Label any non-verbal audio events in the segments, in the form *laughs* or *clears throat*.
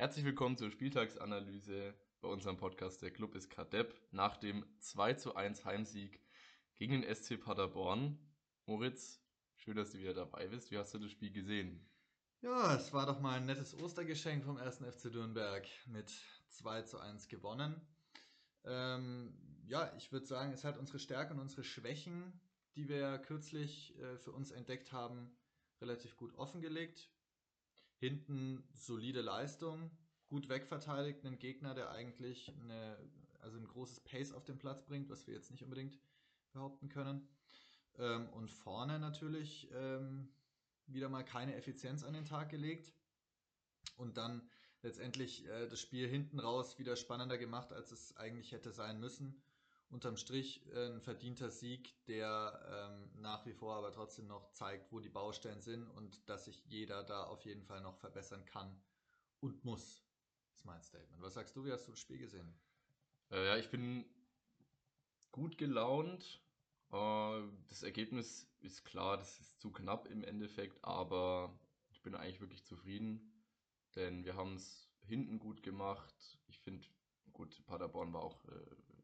Herzlich willkommen zur Spieltagsanalyse bei unserem Podcast Der Club ist Kadepp nach dem 2 zu 1 Heimsieg gegen den SC Paderborn. Moritz, schön, dass du wieder dabei bist. Wie hast du das Spiel gesehen? Ja, es war doch mal ein nettes Ostergeschenk vom 1. FC Nürnberg mit 2 zu 1 gewonnen. Ähm, ja, ich würde sagen, es hat unsere Stärken und unsere Schwächen, die wir kürzlich äh, für uns entdeckt haben, relativ gut offengelegt. Hinten solide Leistung, gut wegverteidigt, einen Gegner, der eigentlich eine, also ein großes Pace auf den Platz bringt, was wir jetzt nicht unbedingt behaupten können. Ähm, und vorne natürlich ähm, wieder mal keine Effizienz an den Tag gelegt. Und dann letztendlich äh, das Spiel hinten raus wieder spannender gemacht, als es eigentlich hätte sein müssen. Unterm Strich äh, ein verdienter Sieg, der ähm, nach wie vor aber trotzdem noch zeigt, wo die Baustellen sind und dass sich jeder da auf jeden Fall noch verbessern kann und muss, ist mein Statement. Was sagst du, wie hast du das Spiel gesehen? Äh, ja, ich bin gut gelaunt. Äh, das Ergebnis ist klar, das ist zu knapp im Endeffekt, aber ich bin eigentlich wirklich zufrieden, denn wir haben es hinten gut gemacht. Ich finde, Gut, Paderborn war auch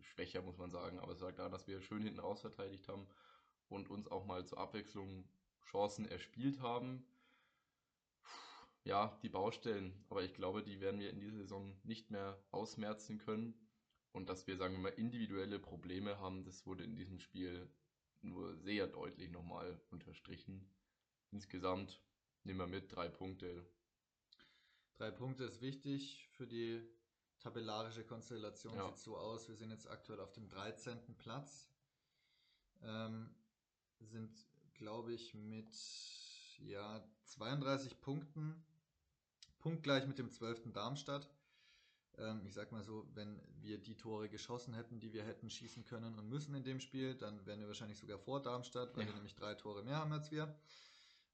schwächer, muss man sagen, aber es lag daran, dass wir schön hinten raus verteidigt haben und uns auch mal zur Abwechslung Chancen erspielt haben. Ja, die Baustellen, aber ich glaube, die werden wir in dieser Saison nicht mehr ausmerzen können. Und dass wir, sagen wir mal, individuelle Probleme haben, das wurde in diesem Spiel nur sehr deutlich nochmal unterstrichen. Insgesamt nehmen wir mit drei Punkte. Drei Punkte ist wichtig für die tabellarische Konstellation ja. sieht so aus. Wir sind jetzt aktuell auf dem 13. Platz. Ähm, sind, glaube ich, mit ja, 32 Punkten punktgleich mit dem 12. Darmstadt. Ähm, ich sag mal so, wenn wir die Tore geschossen hätten, die wir hätten schießen können und müssen in dem Spiel, dann wären wir wahrscheinlich sogar vor Darmstadt, weil ja. wir nämlich drei Tore mehr haben als wir.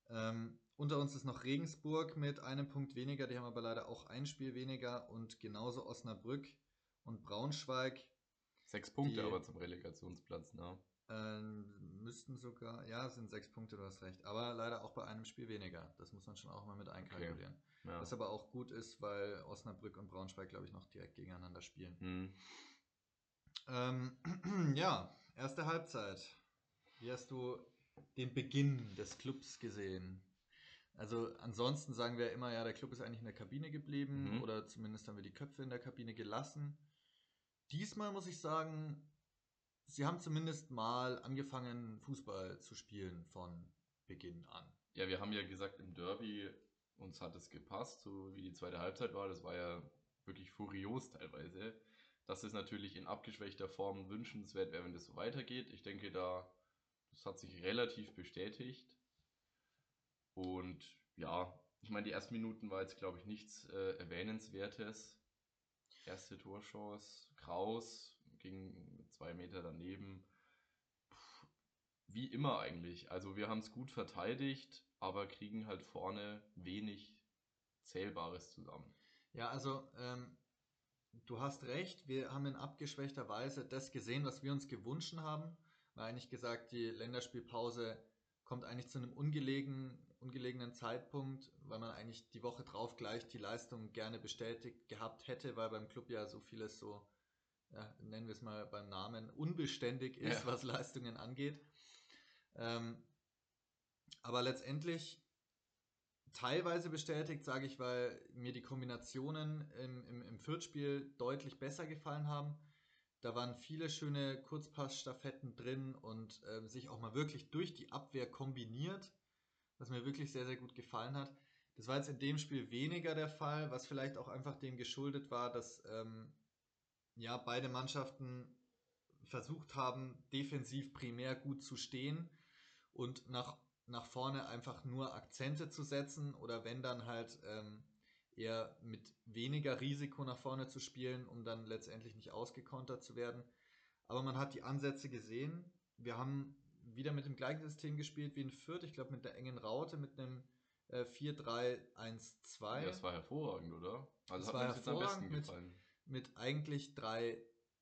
Ähm, unter uns ist noch Regensburg mit einem Punkt weniger, die haben aber leider auch ein Spiel weniger und genauso Osnabrück und Braunschweig. Sechs Punkte die, aber zum Relegationsplatz, ne? Äh, müssten sogar, ja, sind sechs Punkte, du hast recht, aber leider auch bei einem Spiel weniger. Das muss man schon auch mal mit einkalkulieren. Okay. Ja. Was aber auch gut ist, weil Osnabrück und Braunschweig, glaube ich, noch direkt gegeneinander spielen. Mhm. Ähm, *clears throat* ja, erste Halbzeit. Wie hast du den Beginn des Clubs gesehen. Also ansonsten sagen wir immer, ja, der Club ist eigentlich in der Kabine geblieben mhm. oder zumindest haben wir die Köpfe in der Kabine gelassen. Diesmal muss ich sagen, sie haben zumindest mal angefangen, Fußball zu spielen von Beginn an. Ja, wir haben ja gesagt, im Derby uns hat es gepasst, so wie die zweite Halbzeit war. Das war ja wirklich furios teilweise. Das ist natürlich in abgeschwächter Form wünschenswert wäre, wenn das so weitergeht. Ich denke, da das hat sich relativ bestätigt. Und ja, ich meine, die ersten Minuten war jetzt, glaube ich, nichts äh, Erwähnenswertes. Erste Torchance, Kraus ging zwei Meter daneben. Puh, wie immer eigentlich. Also wir haben es gut verteidigt, aber kriegen halt vorne wenig Zählbares zusammen. Ja, also ähm, du hast recht, wir haben in abgeschwächter Weise das gesehen, was wir uns gewünscht haben war eigentlich gesagt, die Länderspielpause kommt eigentlich zu einem ungelegen, ungelegenen Zeitpunkt, weil man eigentlich die Woche drauf gleich die Leistung gerne bestätigt gehabt hätte, weil beim Club ja so vieles so, ja, nennen wir es mal beim Namen, unbeständig ist, ja. was Leistungen angeht. Ähm, aber letztendlich teilweise bestätigt, sage ich, weil mir die Kombinationen im, im, im Viertspiel deutlich besser gefallen haben. Da waren viele schöne Kurzpassstaffetten drin und äh, sich auch mal wirklich durch die Abwehr kombiniert, was mir wirklich sehr, sehr gut gefallen hat. Das war jetzt in dem Spiel weniger der Fall, was vielleicht auch einfach dem geschuldet war, dass ähm, ja beide Mannschaften versucht haben, defensiv primär gut zu stehen und nach, nach vorne einfach nur Akzente zu setzen oder wenn dann halt ähm, eher mit weniger Risiko nach vorne zu spielen, um dann letztendlich nicht ausgekontert zu werden. Aber man hat die Ansätze gesehen. Wir haben wieder mit dem gleichen System gespielt wie in Fürth, ich glaube mit der engen Raute, mit einem äh, 4-3-1-2. Ja, das war hervorragend, oder? Also das hat war mir jetzt am besten gefallen. Mit, mit eigentlich drei,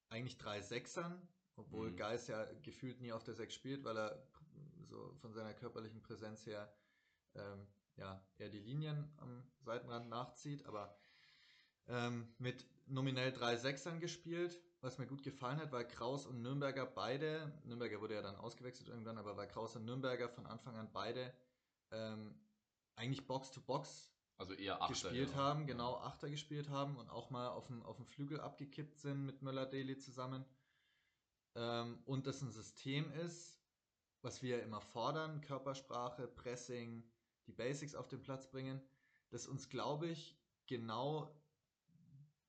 eigentlich drei Sechsern, obwohl mhm. Geis ja gefühlt nie auf der Sechs spielt, weil er so von seiner körperlichen Präsenz her ähm, ja, eher die Linien am Seitenrand nachzieht. Aber ähm, mit nominell drei Sechsern gespielt. Was mir gut gefallen hat, weil Kraus und Nürnberger beide, Nürnberger wurde ja dann ausgewechselt irgendwann, aber weil Kraus und Nürnberger von Anfang an beide ähm, eigentlich Box-to-Box Also eher Achter, gespielt ja. haben, genau Achter gespielt haben und auch mal auf dem, auf dem Flügel abgekippt sind mit Möller-Daly zusammen. Ähm, und das ein System ist, was wir immer fordern, Körpersprache, Pressing, die Basics auf den Platz bringen, das uns, glaube ich, genau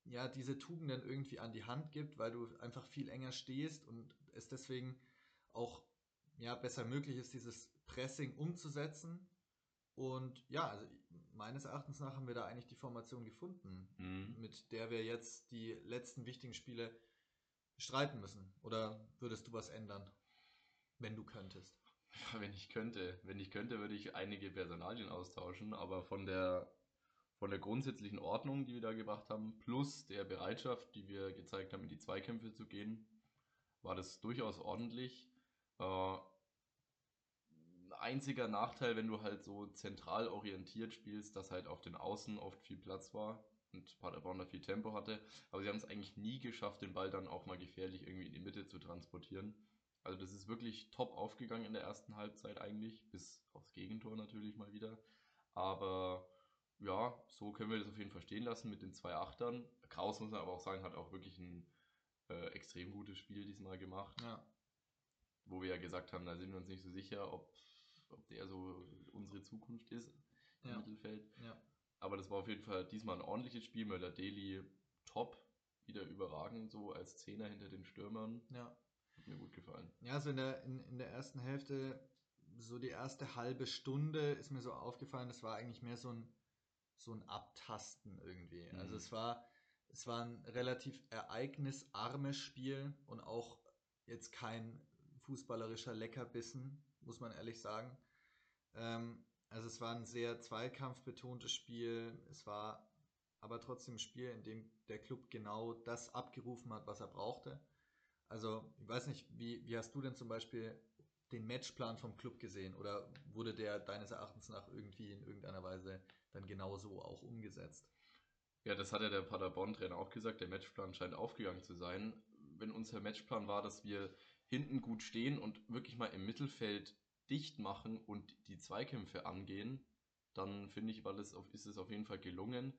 ja, diese Tugenden irgendwie an die Hand gibt, weil du einfach viel enger stehst und es deswegen auch ja, besser möglich ist, dieses Pressing umzusetzen. Und ja, also meines Erachtens nach haben wir da eigentlich die Formation gefunden, Mhm. mit der wir jetzt die letzten wichtigen Spiele streiten müssen. Oder würdest du was ändern, wenn du könntest? *laughs* Wenn ich könnte, wenn ich könnte, würde ich einige Personalien austauschen, aber von der von der grundsätzlichen Ordnung, die wir da gemacht haben, plus der Bereitschaft, die wir gezeigt haben, in die Zweikämpfe zu gehen, war das durchaus ordentlich. Äh, ein einziger Nachteil, wenn du halt so zentral orientiert spielst, dass halt auf den Außen oft viel Platz war und Paderborn da viel Tempo hatte. Aber sie haben es eigentlich nie geschafft, den Ball dann auch mal gefährlich irgendwie in die Mitte zu transportieren. Also das ist wirklich top aufgegangen in der ersten Halbzeit eigentlich, bis aufs Gegentor natürlich mal wieder. Aber ja, so können wir das auf jeden Fall stehen lassen mit den zwei Achtern. Kraus muss man aber auch sagen, hat auch wirklich ein äh, extrem gutes Spiel diesmal gemacht Ja, wo wir ja gesagt haben, da sind wir uns nicht so sicher, ob, ob der so unsere Zukunft ist im Ja. Mittelfeld. ja. Aber das war auf jeden Fall diesmal ein ordentliches Spiel. Möller Deli top, wieder überragend, so als Zehner hinter den Stürmern. ja. Hat mir gut gefallen. Ja, also in der, in, in der ersten Hälfte, so die erste halbe Stunde ist mir so aufgefallen, das war eigentlich mehr so ein, so ein Abtasten irgendwie. Also Mhm. es war, es war ein relativ ereignisarmes Spiel und auch jetzt kein fußballerischer Leckerbissen, muss man ehrlich sagen. Ähm, also es war ein sehr zweikampfbetontes Spiel. Es war aber trotzdem ein Spiel, in dem der Club genau das abgerufen hat, was er brauchte. Also, ich weiß nicht, wie, wie hast du denn zum Beispiel den Matchplan vom Club gesehen? Oder wurde der deines Erachtens nach irgendwie in irgendeiner Weise dann genauso auch umgesetzt? Ja, das hat ja der Paderborn-Trainer auch gesagt. Der Matchplan scheint aufgegangen zu sein. Wenn unser Matchplan war, dass wir hinten gut stehen und wirklich mal im Mittelfeld dicht machen und die Zweikämpfe angehen, dann finde ich, das auf, ist es auf jeden Fall gelungen.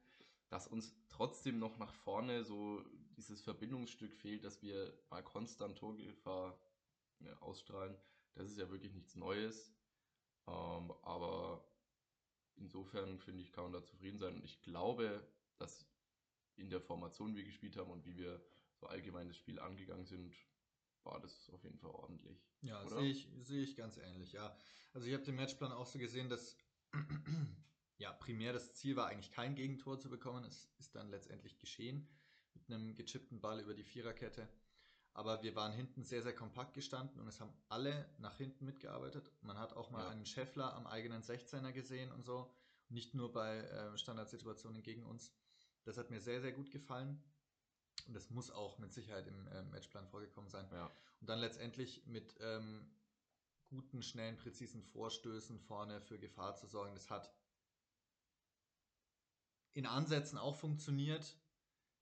Dass uns trotzdem noch nach vorne so dieses Verbindungsstück fehlt, dass wir mal konstant Torgefahr ausstrahlen, das ist ja wirklich nichts Neues. Ähm, aber insofern finde ich, kann man da zufrieden sein. Und ich glaube, dass in der Formation, wie wir gespielt haben und wie wir so allgemein das Spiel angegangen sind, war das auf jeden Fall ordentlich. Ja, sehe ich, sehe ich ganz ähnlich, ja. Also ich habe den Matchplan auch so gesehen, dass *clears throat* ja, primär das Ziel war eigentlich kein Gegentor zu bekommen. Es ist dann letztendlich geschehen mit einem gechippten Ball über die Viererkette. Aber wir waren hinten sehr, sehr kompakt gestanden und es haben alle nach hinten mitgearbeitet. Man hat auch mal Ja. einen Scheffler am eigenen 16er gesehen und so. Nicht nur bei äh, Standardsituationen gegen uns. Das hat mir sehr, sehr gut gefallen. Und das muss auch mit Sicherheit im äh, Matchplan vorgekommen sein. Ja, Und dann letztendlich mit ähm, guten, schnellen, präzisen Vorstößen vorne für Gefahr zu sorgen. Das hat in Ansätzen auch funktioniert.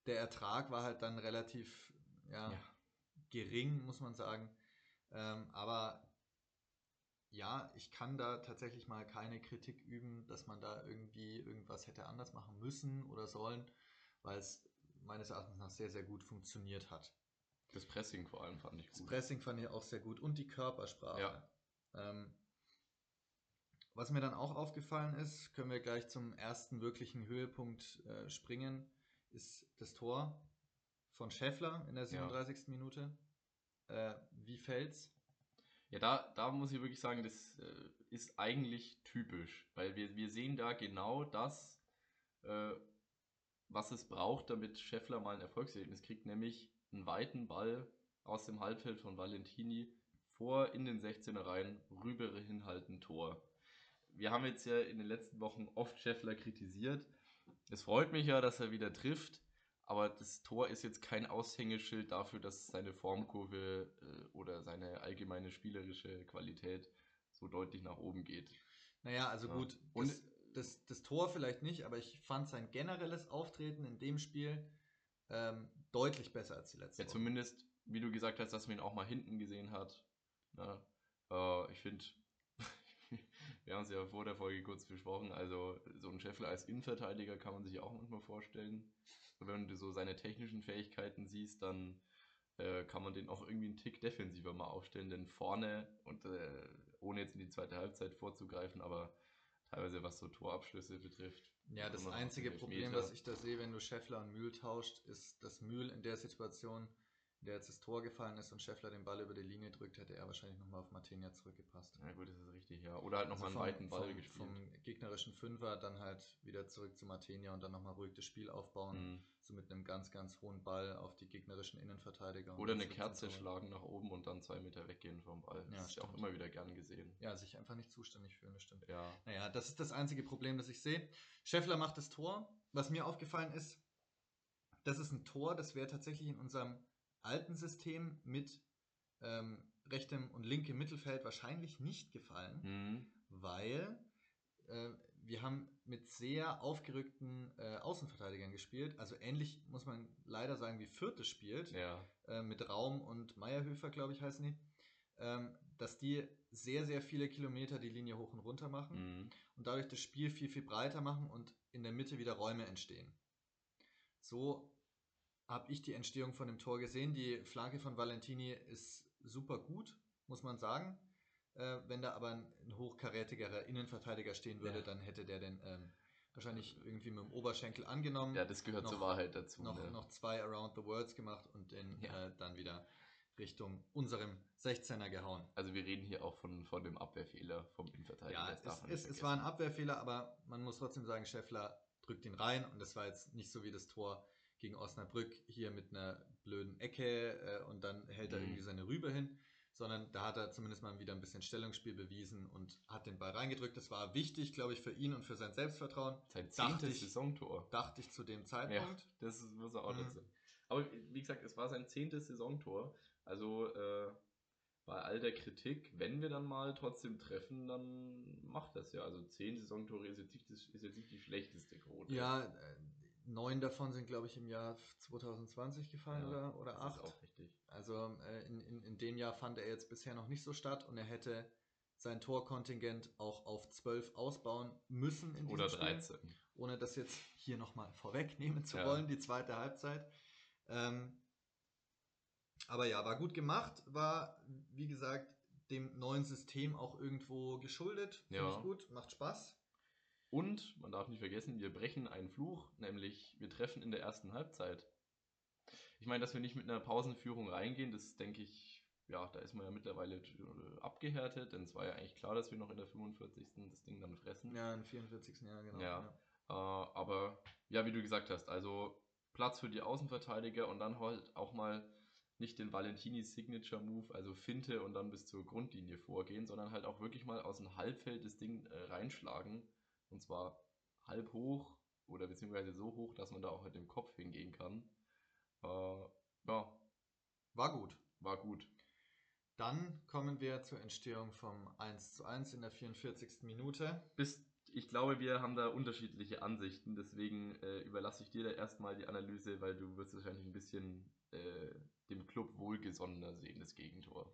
Der Ertrag war halt dann relativ ja, ja. Gering, muss man sagen. Ähm, aber ja, ich kann da tatsächlich mal keine Kritik üben, dass man da irgendwie irgendwas hätte anders machen müssen oder sollen, weil es meines Erachtens nach sehr, sehr gut funktioniert hat. das Pressing vor allem fand ich Das gut. Pressing fand ich auch sehr gut und die Körpersprache. Ja. Ähm, was mir dann auch aufgefallen ist, können wir gleich zum ersten wirklichen Höhepunkt äh, springen, ist das Tor von Scheffler in der Ja. 37. Minute. Äh, wie fällt's? Ja, da, da muss ich wirklich sagen, das äh, ist eigentlich typisch, weil wir, wir sehen da genau das, äh, was es braucht, damit Scheffler mal ein Erfolgserlebnis kriegt, nämlich einen weiten Ball aus dem Halbfeld von Valentini vor in den 16er rein, rüber hinhalten, Tor. Wir haben jetzt ja in den letzten Wochen oft Scheffler kritisiert. Es freut mich ja, dass er wieder trifft, aber das Tor ist jetzt kein Aushängeschild dafür, dass seine Formkurve äh, oder seine allgemeine spielerische Qualität so deutlich nach oben geht. Naja, also Ja. gut, Und das, das, das Tor vielleicht nicht, aber ich fand sein generelles Auftreten in dem Spiel ähm, deutlich besser als die letzte Ja, Woche. zumindest, wie du gesagt hast, dass man ihn auch mal hinten gesehen hat. Ne? Äh, ich finde, *laughs* wir haben es ja vor der Folge kurz besprochen, also so ein Scheffler als Innenverteidiger kann man sich ja auch manchmal vorstellen. Wenn du so seine technischen Fähigkeiten siehst, dann äh, kann man den auch irgendwie einen Tick defensiver mal aufstellen, denn vorne, und äh, ohne jetzt in die zweite Halbzeit vorzugreifen, aber teilweise was so Torabschlüsse betrifft. Ja, das einzige Problem, was ich da sehe, wenn du Scheffler und Mühl tauscht, ist, dass Mühl in der Situation, der jetzt das Tor gefallen ist und Scheffler den Ball über die Linie drückt, hätte er wahrscheinlich nochmal auf Martinia zurückgepasst. Ja gut, das ist richtig, ja. Oder halt nochmal Also einen weiten Ball vom, gespielt. Vom gegnerischen Fünfer dann halt wieder zurück zu Martinia und dann nochmal ruhig das Spiel aufbauen. Mhm. So mit einem ganz, ganz hohen Ball auf die gegnerischen Innenverteidiger. Oder eine Kerze schlagen nach oben und dann zwei Meter weggehen vom Ball. Das Ja, ist ja auch immer wieder gern gesehen. Ja, sich einfach nicht zuständig fühlen, das stimmt. Ja. Naja, das ist das einzige Problem, das ich sehe. Scheffler macht das Tor. Was mir aufgefallen ist, das ist ein Tor, das wäre tatsächlich in unserem alten System mit ähm, rechtem und linkem Mittelfeld wahrscheinlich nicht gefallen, Mhm. weil äh, wir haben mit sehr aufgerückten äh, Außenverteidigern gespielt. Also ähnlich muss man leider sagen, wie es spielt Ja. äh, mit Raum und Meierhöfer, glaube ich, heißen die, ähm, dass die sehr, sehr viele Kilometer die Linie hoch und runter machen Mhm. und dadurch das Spiel viel, viel breiter machen und in der Mitte wieder Räume entstehen. So habe ich die Entstehung von dem Tor gesehen. Die Flanke von Valentini ist super gut, muss man sagen. Äh, wenn da aber ein, ein hochkarätigerer Innenverteidiger stehen würde, Ja. dann hätte der den ähm, wahrscheinlich irgendwie mit dem Oberschenkel angenommen ja, das gehört noch- zur Wahrheit dazu. noch, ne? noch zwei Around the Worlds gemacht und den Ja. äh, dann wieder Richtung unserem 16er gehauen. Also wir reden hier auch von, von dem Abwehrfehler vom Innenverteidiger. Ja, das es, es, es war ein Abwehrfehler, aber man muss trotzdem sagen, Scheffler drückt ihn rein und das war jetzt nicht so wie das Tor gegen Osnabrück hier mit einer blöden Ecke äh, und dann hält er Mhm. irgendwie seine Rübe hin, sondern da hat er zumindest mal wieder ein bisschen Stellungsspiel bewiesen und hat den Ball reingedrückt. Das war wichtig, glaube ich, für ihn und für sein Selbstvertrauen, Sein zehntes Saisontor. dachte ich zu dem Ja, Zeitpunkt. das ist- muss er auch Mhm. dazu. Aber wie gesagt, es war sein zehntes Saisontor. Also äh, bei all der Kritik, wenn wir dann mal trotzdem treffen, dann macht das ja. Also zehn Saisontore ist jetzt nicht, das, ist jetzt nicht die schlechteste Quote. Ja, äh, neun davon sind, glaube ich, im Jahr 2020 gefallen Ja, oder, oder acht. ist auch richtig. Also äh, in, in, in dem Jahr fand er jetzt bisher noch nicht so statt und er hätte sein Torkontingent auch auf 12 ausbauen müssen in diesem Oder Spiel, 13. ohne das jetzt hier nochmal vorwegnehmen zu Ja. wollen, die zweite Halbzeit. Ähm, aber ja, war gut gemacht, war, wie gesagt, dem neuen System auch irgendwo geschuldet. Finde Ja. ich gut, macht Spaß. Und man darf nicht vergessen, wir brechen einen Fluch, nämlich wir treffen in der ersten Halbzeit. Ich meine, dass wir nicht mit einer Pausenführung reingehen, das denke ich, ja, da ist man ja mittlerweile äh, abgehärtet, denn es war ja eigentlich klar, dass wir noch in der 45. das Ding dann fressen. Ja, im 44. Jahr, genau. Ja. Äh, aber ja, wie du gesagt hast, also Platz für die Außenverteidiger und dann halt auch mal nicht den Valentini Signature Move, also Finte und dann bis zur Grundlinie vorgehen, sondern halt auch wirklich mal aus dem Halbfeld das Ding äh, reinschlagen. Und zwar halb hoch oder beziehungsweise so hoch, dass man da auch mit dem Kopf hingehen kann. Äh, ja, War gut. war gut. Dann kommen wir zur Entstehung vom 1 zu 1 in der 44. Minute. Bis, ich glaube, wir haben da unterschiedliche Ansichten, deswegen äh, überlasse ich dir da erstmal die Analyse, weil du wirst wahrscheinlich ein bisschen äh, dem Club wohlgesonnener sehen, das Gegentor.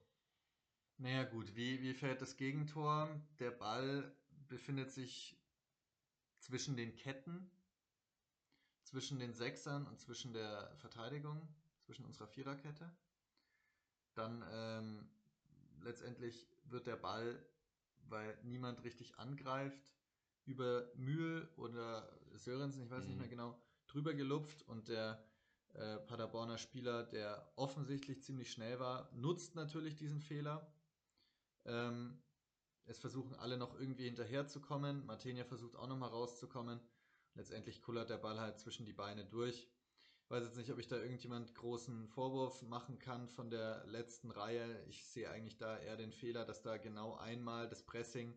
Naja gut, wie, wie fällt das Gegentor? Der Ball befindet sich zwischen den Ketten, zwischen den Sechsern und zwischen der Verteidigung, zwischen unserer Viererkette. Dann ähm, letztendlich wird der Ball, weil niemand richtig angreift, über Mühl oder Sörensen, ich weiß nicht Mhm. mehr genau, drüber gelupft und der äh, Paderborner Spieler, der offensichtlich ziemlich schnell war, nutzt natürlich diesen Fehler. Ähm, es versuchen alle noch irgendwie hinterherzukommen. Martenia versucht auch nochmal rauszukommen. Letztendlich kullert der Ball halt zwischen die Beine durch. Ich weiß jetzt nicht, ob ich da irgendjemand großen Vorwurf machen kann von der letzten Reihe. Ich sehe eigentlich da eher den Fehler, dass da genau einmal das Pressing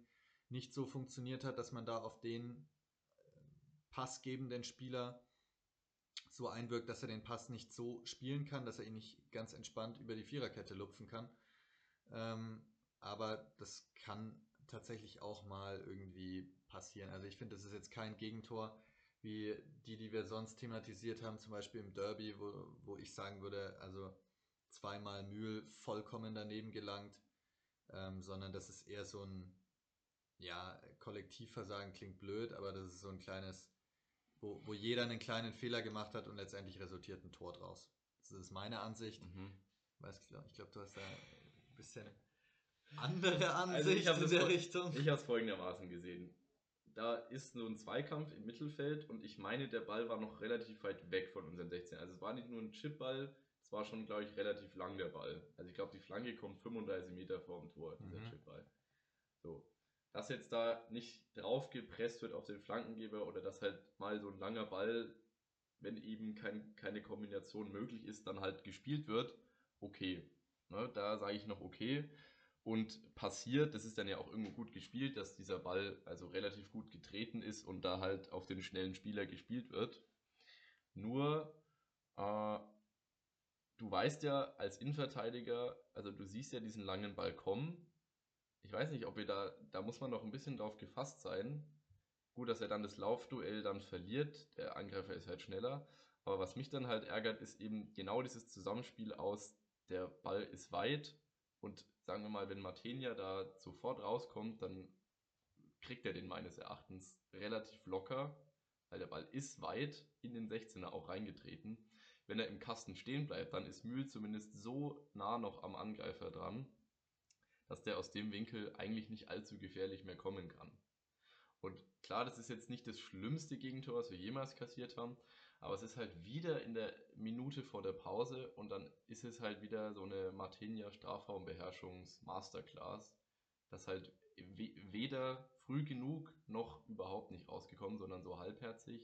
nicht so funktioniert hat, dass man da auf den äh, passgebenden Spieler so einwirkt, dass er den Pass nicht so spielen kann, dass er ihn nicht ganz entspannt über die Viererkette lupfen kann. Ähm, aber das kann tatsächlich auch mal irgendwie passieren. Also ich finde, das ist jetzt kein Gegentor wie die, die wir sonst thematisiert haben, zum Beispiel im Derby, wo, wo ich sagen würde, also zweimal Mühl vollkommen daneben gelangt, ähm, sondern das ist eher so ein, ja, Kollektivversagen klingt blöd, aber das ist so ein kleines, wo, wo jeder einen kleinen Fehler gemacht hat und letztendlich resultiert ein Tor draus. Das ist meine Ansicht. Mhm. ich glaube, du hast da ein bisschen andere Ansicht also in der Richtung. Ich habe es folgendermaßen gesehen. Da ist nur ein Zweikampf im Mittelfeld und ich meine, der Ball war noch relativ weit weg von unserem 16. Also es war nicht nur ein Chipball, es war schon, glaube ich, relativ lang der Ball. Also ich glaube, die Flanke kommt 35 Meter vor dem Tor, dieser mhm. Chipball. So. Dass jetzt da nicht drauf gepresst wird auf den Flankengeber oder dass halt mal so ein langer Ball, wenn eben kein, keine Kombination möglich ist, dann halt gespielt wird, okay. Ne, da sage ich noch okay. Und passiert, das ist dann ja auch irgendwo gut gespielt, dass dieser Ball also relativ gut getreten ist und da halt auf den schnellen Spieler gespielt wird. Nur, äh, du weißt ja als Innenverteidiger, also du siehst ja diesen langen Ball kommen. Ich weiß nicht, ob wir da, da muss man doch ein bisschen drauf gefasst sein. Gut, dass er dann das Laufduell dann verliert, der Angreifer ist halt schneller. Aber was mich dann halt ärgert, ist eben genau dieses Zusammenspiel aus, der Ball ist weit und sagen wir mal, wenn Martenia da sofort rauskommt, dann kriegt er den meines Erachtens relativ locker, weil der Ball ist weit in den 16er auch reingetreten. Wenn er im Kasten stehen bleibt, dann ist Mühl zumindest so nah noch am Angreifer dran, dass der aus dem Winkel eigentlich nicht allzu gefährlich mehr kommen kann. Und klar, das ist jetzt nicht das schlimmste Gegentor, was wir jemals kassiert haben, aber es ist halt wieder in der Minute vor der Pause und dann ist es halt wieder so eine Martinia Strafraumbeherrschungs-Masterclass, das halt weder früh genug noch überhaupt nicht rausgekommen, sondern so halbherzig.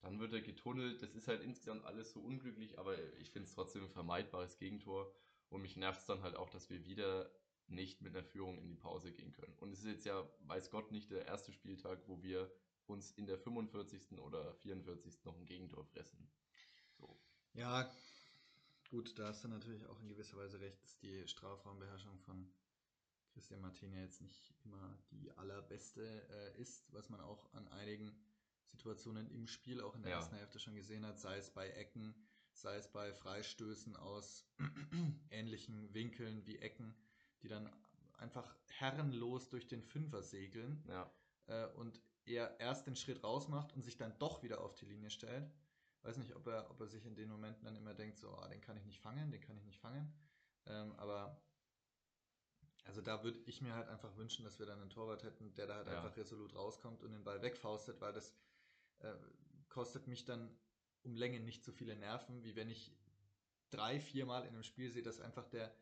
Dann wird er getunnelt. Das ist halt insgesamt alles so unglücklich, aber ich finde es trotzdem ein vermeidbares Gegentor. Und mich nervt es dann halt auch, dass wir wieder nicht mit einer Führung in die Pause gehen können. Und es ist jetzt ja, weiß Gott, nicht der erste Spieltag, wo wir uns in der 45. oder 44. noch ein Gegentor fressen. So. Ja, gut, da hast du natürlich auch in gewisser Weise recht, dass die Strafraumbeherrschung von Christian Martin ja jetzt nicht immer die allerbeste äh, ist, was man auch an einigen Situationen im Spiel, auch in der ja. ersten Hälfte schon gesehen hat, sei es bei Ecken, sei es bei Freistößen aus *clears throat* ähnlichen Winkeln wie Ecken, die dann einfach herrenlos durch den Fünfer segeln. Ja. Äh, und er erst den Schritt raus macht und sich dann doch wieder auf die Linie stellt. Weiß nicht, ob er, ob er sich in den Momenten dann immer denkt, so, ah, den kann ich nicht fangen, den kann ich nicht fangen. Ähm, aber also da würde ich mir halt einfach wünschen, dass wir dann einen Torwart hätten, der da halt ja. einfach resolut rauskommt und den Ball wegfaustet, weil das äh, kostet mich dann um Länge nicht so viele Nerven, wie wenn ich drei, vier Mal in einem Spiel sehe, dass einfach der,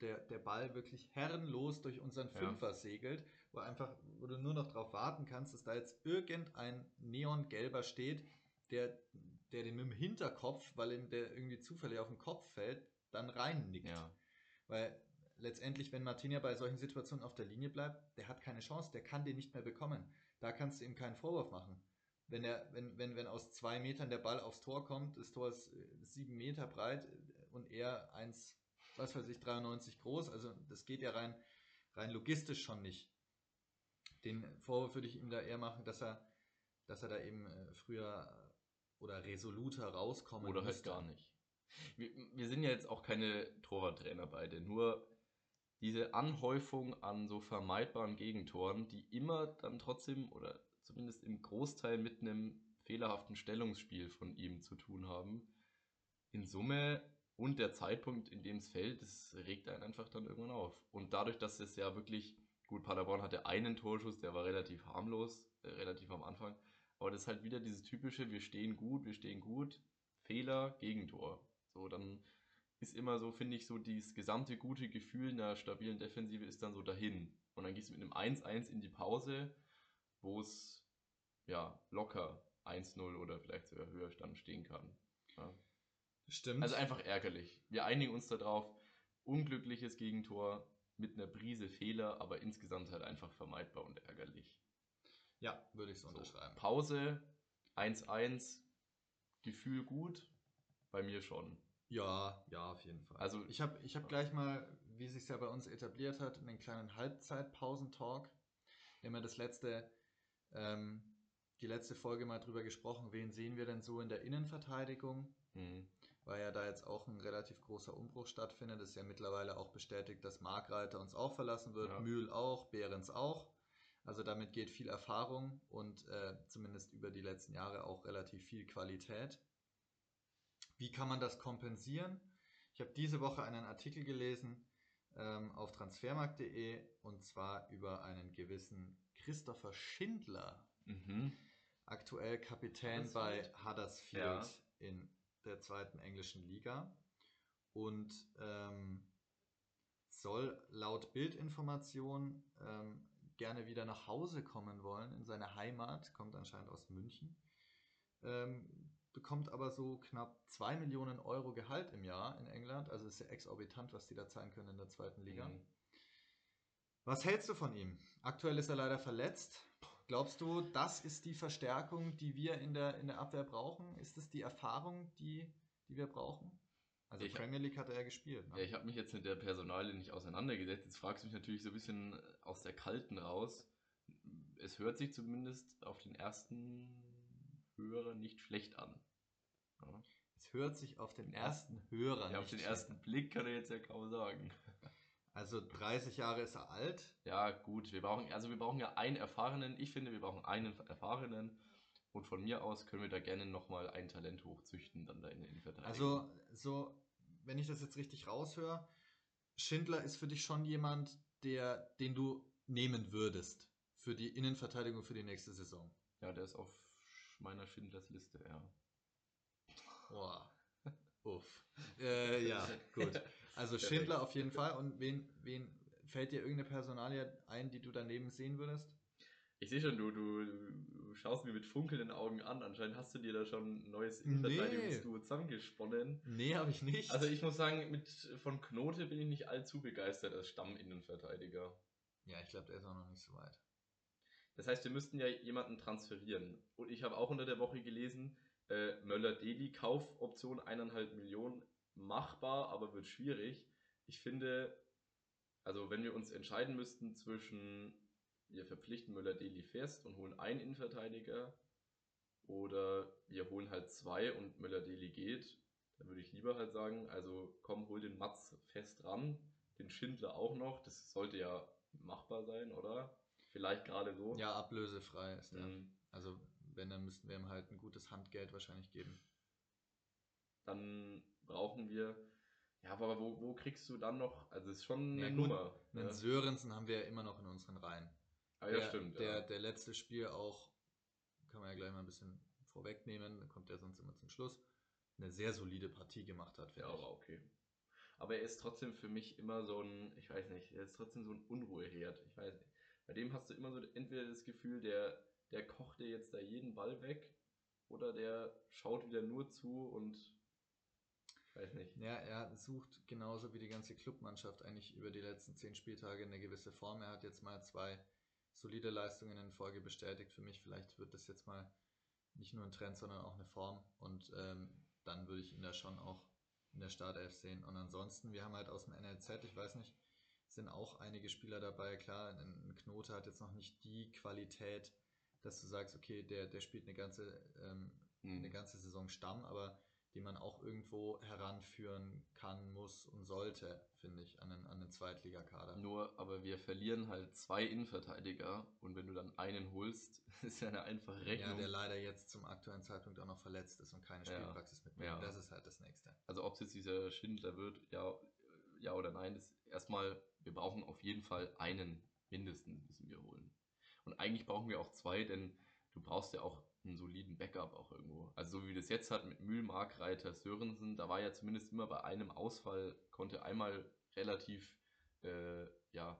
der, der Ball wirklich herrenlos durch unseren Fünfer ja. segelt wo einfach, wo du nur noch darauf warten kannst, dass da jetzt irgendein neongelber steht, der, der den mit dem Hinterkopf, weil ihm der irgendwie zufällig auf den Kopf fällt, dann reinnickt. Ja. Weil letztendlich, wenn Martinia bei solchen Situationen auf der Linie bleibt, der hat keine Chance, der kann den nicht mehr bekommen. Da kannst du ihm keinen Vorwurf machen. Wenn, er, wenn, wenn, wenn aus zwei Metern der Ball aufs Tor kommt, das Tor ist äh, sieben Meter breit und er eins, was weiß ich, 93 groß, also das geht ja rein, rein logistisch schon nicht. Den Vorwurf würde ich ihm da eher machen, dass er, dass er da eben äh, früher oder resoluter rauskommen Oder halt gar nicht. Wir, wir sind ja jetzt auch keine Torwarttrainer beide, nur diese Anhäufung an so vermeidbaren Gegentoren, die immer dann trotzdem oder zumindest im Großteil mit einem fehlerhaften Stellungsspiel von ihm zu tun haben, in Summe und der Zeitpunkt, in dem es fällt, das regt einen einfach dann irgendwann auf. Und dadurch, dass es ja wirklich Gut, Paderborn hatte einen Torschuss, der war relativ harmlos, äh, relativ am Anfang. Aber das ist halt wieder dieses typische, wir stehen gut, wir stehen gut, Fehler, Gegentor. So, dann ist immer so, finde ich, so dieses gesamte gute Gefühl in der stabilen Defensive ist dann so dahin. Und dann gehst du mit einem 1-1 in die Pause, wo es ja locker 1-0 oder vielleicht sogar höher Stand stehen kann. Ja. Stimmt. Also einfach ärgerlich. Wir einigen uns darauf. Unglückliches Gegentor, mit einer Prise Fehler, aber insgesamt halt einfach vermeidbar und ärgerlich. Ja, würde ich so unterschreiben. Pause 1-1, Gefühl gut, bei mir schon. Ja, ja, auf jeden Fall. Also ich habe ich hab gleich mal, wie sich ja bei uns etabliert hat, einen kleinen Halbzeitpausentalk. Wir haben ja das letzte ähm, die letzte Folge mal drüber gesprochen, wen sehen wir denn so in der Innenverteidigung? Mhm. Weil ja da jetzt auch ein relativ großer Umbruch stattfindet. Es ist ja mittlerweile auch bestätigt, dass Markreiter uns auch verlassen wird, Ja. Mühl auch, Behrens auch. Also damit geht viel Erfahrung und äh, zumindest über die letzten Jahre auch relativ viel Qualität. Wie kann man das kompensieren? Ich habe diese Woche einen Artikel gelesen ähm, auf transfermarkt.de und zwar über einen gewissen Christopher Schindler, Mhm. aktuell Kapitän Huddersfield? bei Huddersfield Ja. in der zweiten englischen Liga und ähm, soll laut Bildinformation ähm, gerne wieder nach Hause kommen wollen in seine Heimat, kommt anscheinend aus München, ähm, bekommt aber so knapp 2 Millionen Euro Gehalt im Jahr in England, also ist ja exorbitant, was die da zahlen können in der zweiten Liga. Mhm. Was hältst du von ihm? Aktuell ist er leider verletzt. Glaubst du, das ist die Verstärkung, die wir in der, in der Abwehr brauchen? Ist es die Erfahrung, die, die wir brauchen? Also Ich- Premier League hat er ja gespielt. Ne? Ja, ich habe mich jetzt mit der Personalie nicht auseinandergesetzt. Jetzt fragst du mich natürlich so ein bisschen aus der Kalten raus. Es hört sich zumindest auf den ersten Hörer nicht schlecht an. Ja, es hört sich auf den Den ersten Hörer ja auf nicht den schlecht ersten Blick kann er jetzt ja kaum sagen. Also 30 Jahre ist er alt. Ja, gut, wir brauchen, also wir brauchen ja einen erfahrenen. Ich finde, wir brauchen einen erfahrenen. Und von mir aus können wir da gerne nochmal ein Talent hochzüchten, dann da in der Innenverteidigung. Also, so, wenn ich das jetzt richtig raushöre, Schindler ist für dich schon jemand, der, den du nehmen würdest für die Innenverteidigung für die nächste Saison. ja, der ist auf meiner Schindlers Liste, ja. Boah. Uff. Äh, ja, *laughs* gut. Also. Schindler auf jeden Fall. Und wen, wen fällt dir irgendeine Personalie ein, die du daneben sehen würdest? Ich sehe schon, du, du, du schaust mir mit funkelnden Augen an. Anscheinend hast du dir da schon ein neues Nee. Innenverteidigungsduo zusammengesponnen. Nee, habe ich nicht. Also ich muss sagen, mit von Knote bin ich nicht allzu begeistert als Stamminnenverteidiger. ja, ich glaube, der ist auch noch nicht so weit. Das heißt, wir müssten ja jemanden transferieren. Und ich habe auch unter der Woche gelesen, äh, Möller-Deli, Kaufoption eineinhalb Millionen, machbar, aber wird schwierig. Ich finde, also wenn wir uns entscheiden müssten zwischen, wir verpflichten Möller-Deli fest und holen einen Innenverteidiger oder wir holen halt zwei und Möller-Deli geht, dann würde ich lieber halt sagen, also komm, hol den Matz fest ran, den Schindler auch noch, das sollte ja machbar sein, oder? Vielleicht gerade so. Ja, ablösefrei ist der. Mhm. Also, wenn, dann müssten wir ihm halt ein gutes Handgeld wahrscheinlich geben. Dann brauchen wir. Ja, aber wo, wo kriegst du dann noch? Also es ist schon Ja, eine gut. Nummer. Den Ne? Sörensen haben wir ja immer noch in unseren Reihen. Ah, ja, der, stimmt. Der, ja. der letzte Spiel auch, kann man ja gleich mal ein bisschen vorwegnehmen, da kommt er sonst immer zum Schluss, eine sehr solide Partie gemacht hat, ja, finde aber okay. Aber er ist trotzdem für mich immer so ein, ich weiß nicht, er ist trotzdem so ein Unruheherd. Ich weiß nicht. Bei dem hast du immer so entweder das Gefühl, der, der kocht dir jetzt da jeden Ball weg oder der schaut wieder nur zu und ich weiß nicht. ich. Ja, er sucht genauso wie die ganze Clubmannschaft eigentlich über die letzten zehn Spieltage eine gewisse Form. Er hat jetzt mal zwei solide Leistungen in Folge bestätigt für mich. Vielleicht wird das jetzt mal nicht nur ein Trend, sondern auch eine Form. Und ähm, dann würde ich ihn da schon auch in der Startelf sehen. Und ansonsten, wir haben halt aus dem NLZ, ich weiß nicht, sind auch einige Spieler dabei. Klar, ein Knote hat jetzt noch nicht die Qualität, dass du sagst, okay, der, der spielt eine ganze, ähm, Hm. eine ganze Saison Stamm, aber die man auch irgendwo heranführen kann, muss und sollte, finde ich, an den, an den Zweitligakader. Nur, aber wir verlieren halt zwei Innenverteidiger und wenn du dann einen holst, *laughs* ist ja eine einfache Ja, Rechnung. der leider jetzt zum aktuellen Zeitpunkt auch noch verletzt ist und keine Ja. Spielpraxis mitbringt. Ja. Das ist halt das Nächste. Also ob es jetzt dieser Schindler wird, ja, ja oder nein, ist erstmal, wir brauchen auf jeden Fall einen mindestens müssen wir holen. Und eigentlich brauchen wir auch zwei, denn du brauchst ja auch einen soliden Backup auch irgendwo. Also so wie das jetzt hat mit Mühl, Markreiter, Sörensen, da war ja zumindest immer bei einem Ausfall, konnte einmal relativ äh, ja,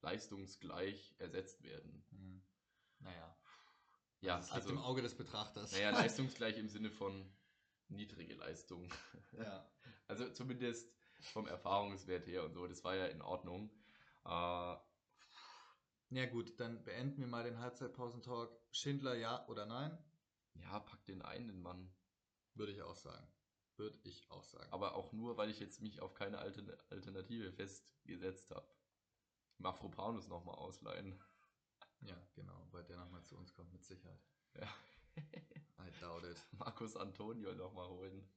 leistungsgleich ersetzt werden. Mhm. Naja, Ja, das liegt also im Auge des Betrachters. naja, *laughs* leistungsgleich im Sinne von niedrige Leistung. ja. *laughs* Also zumindest vom Erfahrungswert her und so, das war ja in Ordnung. Äh, ja gut, dann beenden wir mal den Halbzeitpausentalk. Schindler ja oder nein? ja, pack den ein, den Mann. Würde ich auch sagen. Würde ich auch sagen. Aber auch nur, weil ich jetzt mich auf keine Altern Alternative festgesetzt habe. Mafropanus nochmal ausleihen. *laughs* Ja, genau, weil der nochmal zu uns kommt, mit Sicherheit. Ja. *laughs* I doubt it. Markus Antonio nochmal holen.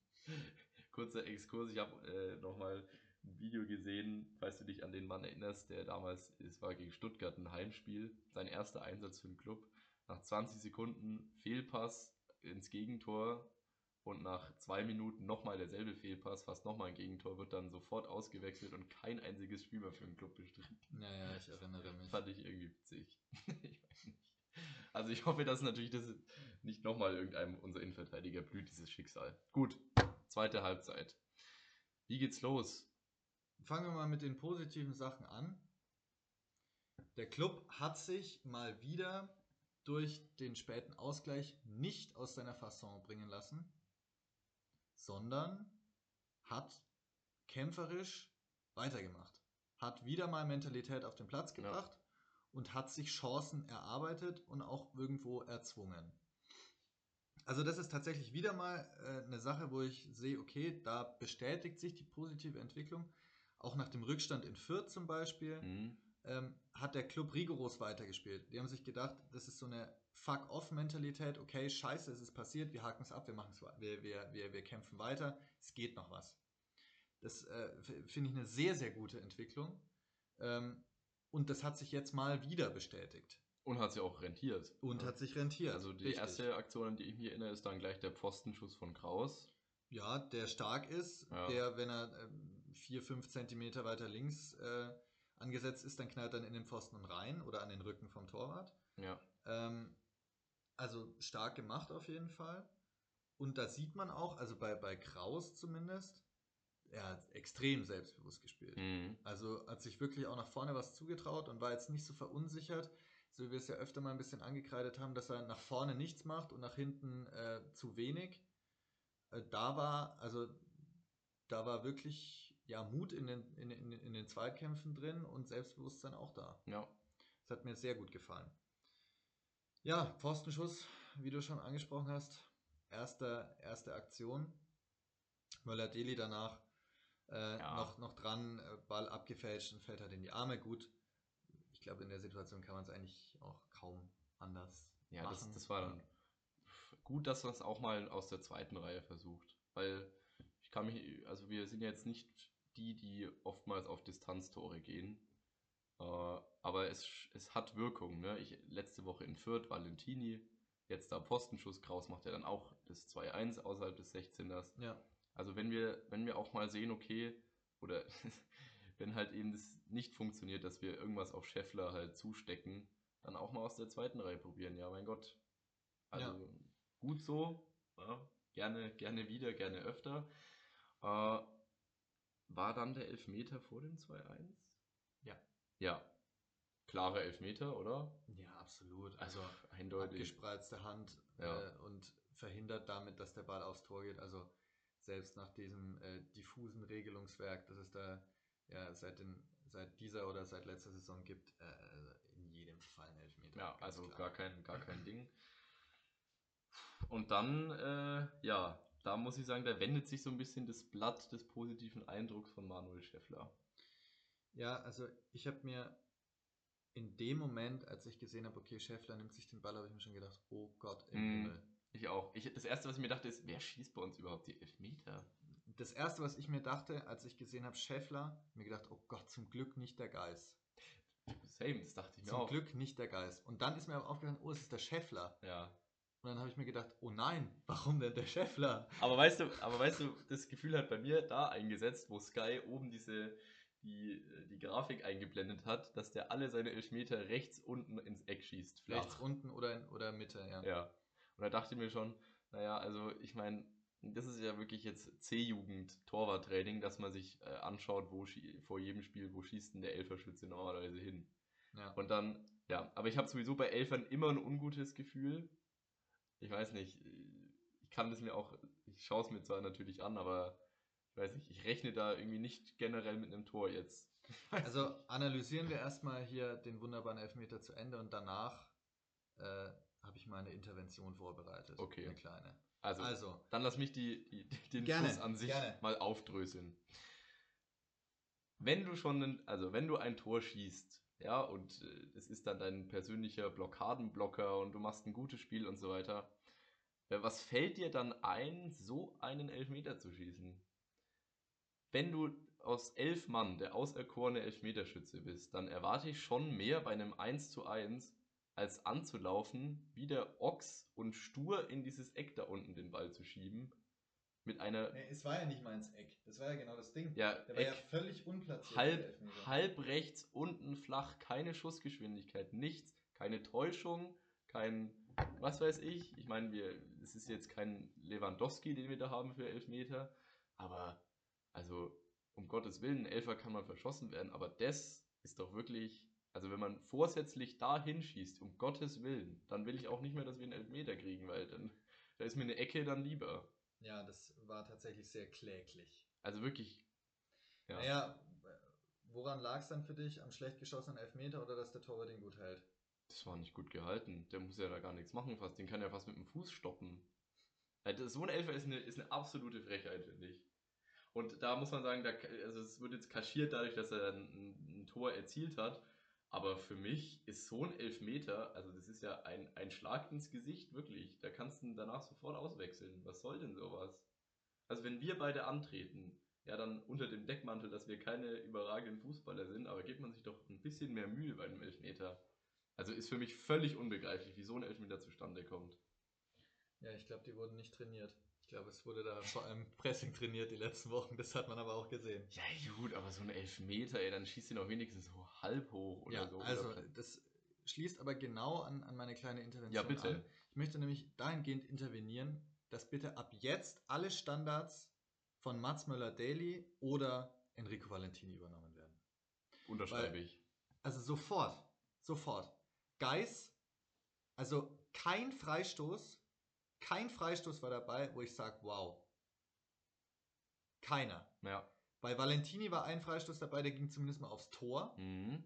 Kurzer Exkurs, ich habe äh, nochmal ein Video gesehen, falls du dich an den Mann erinnerst, der damals, es war gegen Stuttgart ein Heimspiel, sein erster Einsatz für den Club. Nach 20 Sekunden Fehlpass ins Gegentor und nach zwei Minuten nochmal derselbe Fehlpass, fast nochmal ein Gegentor, wird dann sofort ausgewechselt und kein einziges Spiel mehr für den Club bestritten. Naja, ich erinnere mich. Fand ich irgendwie witzig. *laughs* ich weiß nicht. Also ich hoffe, dass natürlich das nicht nochmal irgendeinem unserer Innenverteidiger blüht, dieses Schicksal. Gut, zweite Halbzeit. Wie geht's los? Fangen wir mal mit den positiven Sachen an. Der Club hat sich mal wieder durch den späten Ausgleich nicht aus seiner Fasson bringen lassen, sondern hat kämpferisch weitergemacht. Hat wieder mal Mentalität auf den Platz gebracht ja. und hat sich Chancen erarbeitet und auch irgendwo erzwungen. Also das ist tatsächlich wieder mal äh, eine Sache, wo ich sehe, okay, da bestätigt sich die positive Entwicklung. Auch nach dem Rückstand in Fürth zum Beispiel mhm. ähm, hat der Club rigoros weitergespielt. Die haben sich gedacht, das ist so eine Fuck-off-Mentalität. Okay, scheiße, es ist passiert, wir haken es ab, wir, machen's, wir, wir, wir, wir kämpfen weiter, es geht noch was. Das äh, finde ich eine sehr, sehr gute Entwicklung. Ähm, und das hat sich jetzt mal wieder bestätigt. Und hat sich auch rentiert. Und ja. hat sich rentiert. Also die Richtig. erste Aktion, an die ich mich erinnere, ist dann gleich der Pfostenschuss von Kraus. Ja, der stark ist, ja. der, wenn er äh, vier, fünf Zentimeter weiter links äh, angesetzt ist, dann knallt er in den Pfosten rein oder an den Rücken vom Torwart. Ja. Ähm, also stark gemacht auf jeden Fall. Und da sieht man auch, also bei, bei Kraus zumindest, er hat extrem selbstbewusst gespielt. Mhm. Also hat sich wirklich auch nach vorne was zugetraut und war jetzt nicht so verunsichert, so wie wir es ja öfter mal ein bisschen angekreidet haben, dass er nach vorne nichts macht und nach hinten äh, zu wenig. Äh, da war, also da war wirklich ja Mut in den, in, in, in den Zweitkämpfen drin und Selbstbewusstsein auch da. Ja. Das hat mir sehr gut gefallen. Ja, Pfostenschuss, wie du schon angesprochen hast. Erste, erste Aktion. Möller-Deli danach äh, ja. noch, noch dran, äh, Ball abgefälscht und fällt halt in die Arme. Gut, ich glaube, in der Situation kann man es eigentlich auch kaum anders ja, machen. Ja, das, das war dann gut, dass man es auch mal aus der zweiten Reihe versucht. Weil ich kann mich, also wir sind ja jetzt nicht die, die oftmals auf Distanztore gehen. Äh, aber es, es hat Wirkung. Ne? Ich, letzte Woche in Fürth, Valentini, jetzt da Postenschuss, Kraus macht ja dann auch das 2-1 außerhalb des 16ers. Ja. Also wenn wir, wenn wir auch mal sehen, okay, oder *laughs* wenn halt eben das nicht funktioniert, dass wir irgendwas auf Scheffler halt zustecken, dann auch mal aus der zweiten Reihe probieren. Ja, mein Gott. Also ja. gut so. Ja, gerne, gerne wieder, gerne öfter. Äh, war dann der Elfmeter vor dem 2-1? Ja. Ja. Klare Elfmeter, oder? Ja, absolut. Also eindeutig. Abgespreizte Hand ja. äh, und verhindert damit, dass der Ball aufs Tor geht. Also selbst nach diesem äh, diffusen Regelungswerk, das es da ja seit, den, seit dieser oder seit letzter Saison gibt, äh, in jedem Fall ein Elfmeter. Ja, also klar. gar kein, gar kein Ding. Und dann, äh, ja, da muss ich sagen, da wendet sich so ein bisschen das Blatt des positiven Eindrucks von Manuel Schäffler. Ja, also ich habe mir in dem Moment, als ich gesehen habe, okay, Schäffler nimmt sich den Ball, habe ich mir schon gedacht, oh Gott im mm, Himmel. Ich auch. Ich, das erste, was ich mir dachte, ist, wer schießt bei uns überhaupt die Elfmeter? Das erste, was ich mir dachte, als ich gesehen habe, Schäffler, mir gedacht, oh Gott, zum Glück nicht der Geist. Same, das dachte ich mir zum auch. Zum Glück nicht der Geist. Und dann ist mir aber aufgefallen, oh, es ist der Schäffler. Ja. Und dann habe ich mir gedacht, oh nein, warum denn der Scheffler? Aber weißt du, aber weißt du, das Gefühl hat bei mir da eingesetzt, wo Sky oben diese die, die Grafik eingeblendet hat, dass der alle seine Elfmeter rechts unten ins Eck schießt. Flach. Rechts unten oder, in, oder Mitte, ja. Ja. Und da dachte ich mir schon, naja, also ich meine, das ist ja wirklich jetzt C-Jugend Torwarttraining, dass man sich äh, anschaut, wo vor jedem Spiel, wo schießt denn der Elferschütze normalerweise hin. Ja. Und dann, ja, aber ich habe sowieso bei Elfern immer ein ungutes Gefühl, ich weiß nicht, ich kann das mir auch, ich schaue es mir zwar natürlich an, aber ich weiß nicht, ich rechne da irgendwie nicht generell mit einem Tor jetzt. *laughs* Also analysieren wir erstmal hier den wunderbaren Elfmeter zu Ende und danach äh, habe ich meine Intervention vorbereitet. Okay. Eine kleine. Also, also dann lass mich die, die den gerne, Schuss an sich gerne. mal aufdröseln. Wenn du schon, also wenn du ein Tor schießt, ja, und äh, es ist dann dein persönlicher Blockadenblocker und du machst ein gutes Spiel und so weiter. Äh, Was fällt dir dann ein, so einen Elfmeter zu schießen? Wenn du aus elf Mann der auserkorene Elfmeterschütze bist, dann erwarte ich schon mehr bei einem 1 zu 1, als anzulaufen, wie der Ochs und stur in dieses Eck da unten den Ball zu schieben. Mit einer Nee, es war ja nicht mal ins Eck. Das war ja genau das Ding. ja, Der war ja Eck, völlig unplatziert. halb, halb rechts unten flach, keine Schussgeschwindigkeit, nichts, keine Täuschung, kein, was weiß ich. Ich meine, wir, es ist jetzt kein Lewandowski, den wir da haben für Elfmeter, aber also um Gottes Willen, ein Elfer kann man verschossen werden, aber das ist doch wirklich, also wenn man vorsätzlich da hinschießt, um Gottes Willen, dann will ich auch nicht mehr, dass wir einen Elfmeter kriegen, weil dann, da ist mir eine Ecke dann lieber. Ja, das war tatsächlich sehr kläglich. Also wirklich, ja. Naja, woran lag es dann für dich? Am schlecht geschossenen Elfmeter oder dass der Torwart den gut hält? Das war nicht gut gehalten. Der muss ja da gar nichts machen fast. Den kann er fast mit dem Fuß stoppen. Also so ein Elfer ist eine, ist eine absolute Frechheit, finde ich. Und da muss man sagen, da, also es wird jetzt kaschiert dadurch, dass er ein, ein Tor erzielt hat. Aber für mich ist so ein Elfmeter, also das ist ja ein, ein Schlag ins Gesicht, wirklich. Da kannst du ihn danach sofort auswechseln. Was soll denn sowas? Also wenn wir beide antreten, ja dann unter dem Deckmantel, dass wir keine überragenden Fußballer sind, aber gibt man sich doch ein bisschen mehr Mühe bei einem Elfmeter. Also ist für mich völlig unbegreiflich, wie so ein Elfmeter zustande kommt. Ja, ich glaube, die wurden nicht trainiert. Ich glaube, es wurde da vor allem *laughs* Pressing trainiert die letzten Wochen. Das hat man aber auch gesehen. Ja gut, aber so ein Elfmeter, ey, dann schießt ihn auch wenigstens so halb hoch oder ja, so. also oder das schließt aber genau an, an meine kleine Intervention Ja, bitte. an. Ich möchte nämlich dahingehend intervenieren, dass bitte ab jetzt alle Standards von Mats Möller-Daly oder Enrico Valentini übernommen werden. unterschreibe weil- ich. Also sofort, sofort. Geis, also kein Freistoß, kein Freistoß war dabei, wo ich sage, wow. Keiner. Ja. Bei Valentini war ein Freistoß dabei, der ging zumindest mal aufs Tor. Mhm.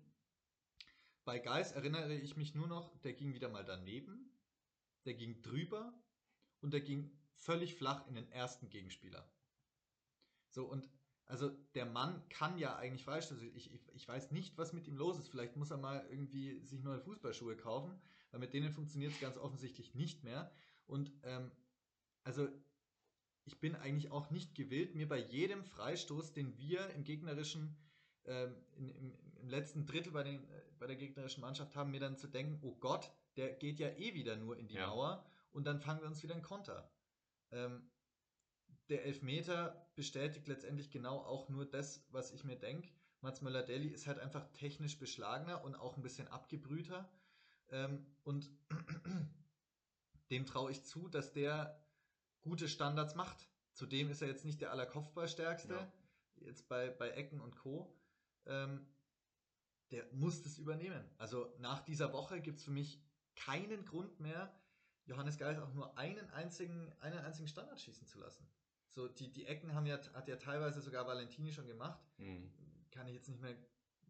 Bei Geis erinnere ich mich nur noch, der ging wieder mal daneben, der ging drüber und der ging völlig flach in den ersten Gegenspieler. So, und also der Mann kann ja eigentlich Freistöße. Ich, ich, ich weiß nicht, was mit ihm los ist. Vielleicht muss er mal irgendwie sich neue Fußballschuhe kaufen, weil mit denen funktioniert es ganz offensichtlich nicht mehr. Und ähm, also ich bin eigentlich auch nicht gewillt, mir bei jedem Freistoß, den wir im gegnerischen, ähm, in, im, im letzten Drittel bei, den, äh, bei der gegnerischen Mannschaft haben, mir dann zu denken, oh Gott, der geht ja eh wieder nur in die Ja. Mauer und dann fangen wir uns wieder einen Konter. Ähm, der Elfmeter bestätigt letztendlich genau auch nur das, was ich mir denke. Mats Möller-Deli ist halt einfach technisch beschlagener und auch ein bisschen abgebrühter. Ähm, und dem traue ich zu, dass der gute Standards macht. Zudem ist er jetzt nicht der allerkopfballstärkste, Ja. jetzt bei, bei Ecken und Co. Ähm, der muss das übernehmen. Also nach dieser Woche gibt es für mich keinen Grund mehr, Johannes Geis auch nur einen einzigen, einen einzigen Standard schießen zu lassen. So, die, die Ecken haben ja, hat ja teilweise sogar Valentini schon gemacht. Mhm. Kann ich jetzt nicht mehr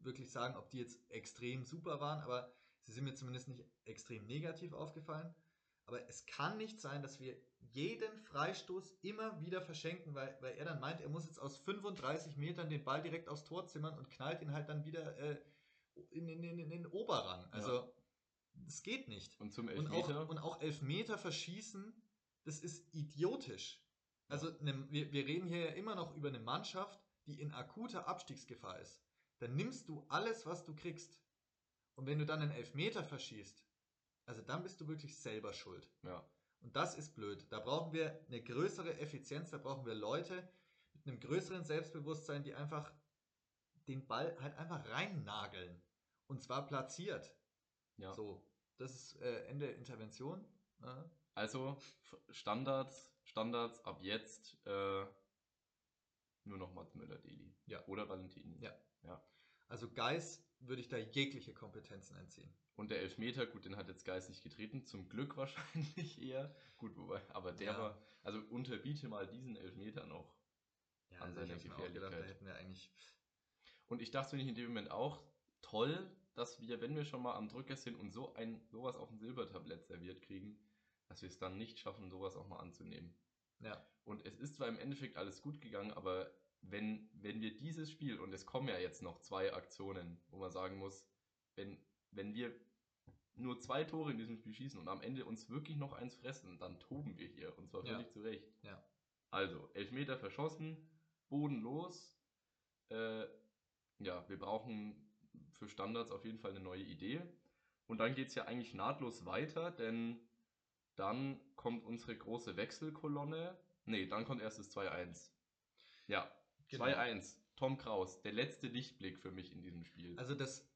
wirklich sagen, ob die jetzt extrem super waren, aber sie sind mir zumindest nicht extrem negativ aufgefallen. Aber es kann nicht sein, dass wir jeden Freistoß immer wieder verschenken, weil, weil er dann meint, er muss jetzt aus 35 Metern den Ball direkt aufs Tor zimmern und knallt ihn halt dann wieder äh, in, in, in, in den Oberrang. Also, das geht nicht. Und zum Und Elfmeter. auch, und auch Elfmeter verschießen, das ist idiotisch. Also ne, wir, wir reden hier ja immer noch über eine Mannschaft, die in akuter Abstiegsgefahr ist. Dann nimmst du alles, was du kriegst. Und wenn du dann einen Elfmeter verschießt, also dann bist du wirklich selber schuld. ja. Und das ist blöd. Da brauchen wir eine größere Effizienz, da brauchen wir Leute mit einem größeren Selbstbewusstsein, die einfach den Ball halt einfach reinnageln. Und zwar platziert. ja. So, das ist äh, Ende der Intervention. Ja. Also Standards, Standards ab jetzt äh, nur noch Mats Müller-Deli. Ja. Oder Valentini. Ja. Also Geis würde ich da jegliche Kompetenzen entziehen. Und der Elfmeter, gut, den hat jetzt Geist nicht getreten, zum Glück *laughs* wahrscheinlich eher. Gut, wobei, aber der Ja. war, also unterbiete mal diesen Elfmeter noch. Ja, An also seiner auch gedacht, da Gefährlichkeit. hätten wir eigentlich. Und ich dachte mir in dem Moment auch, toll, dass wir, wenn wir schon mal am Drücker sind und so ein, sowas auf dem Silbertablett serviert kriegen, dass wir es dann nicht schaffen, sowas auch mal anzunehmen. Ja, Und es ist zwar im Endeffekt alles gut gegangen, aber wenn, wenn wir dieses Spiel, und es kommen ja jetzt noch zwei Aktionen, wo man sagen muss, wenn, wenn wir nur zwei Tore in diesem Spiel schießen und am Ende uns wirklich noch eins fressen, dann toben wir hier. Und zwar Ja. völlig zu Recht. Ja. Also, Elfmeter verschossen, bodenlos. Äh, ja, wir brauchen für Standards auf jeden Fall eine neue Idee. Und dann geht es ja eigentlich nahtlos weiter, denn dann kommt unsere große Wechselkolonne. Nee, dann kommt erst das 2-1. Ja, Genau. 2-1. Tom Kraus, der letzte Lichtblick für mich in diesem Spiel. Also das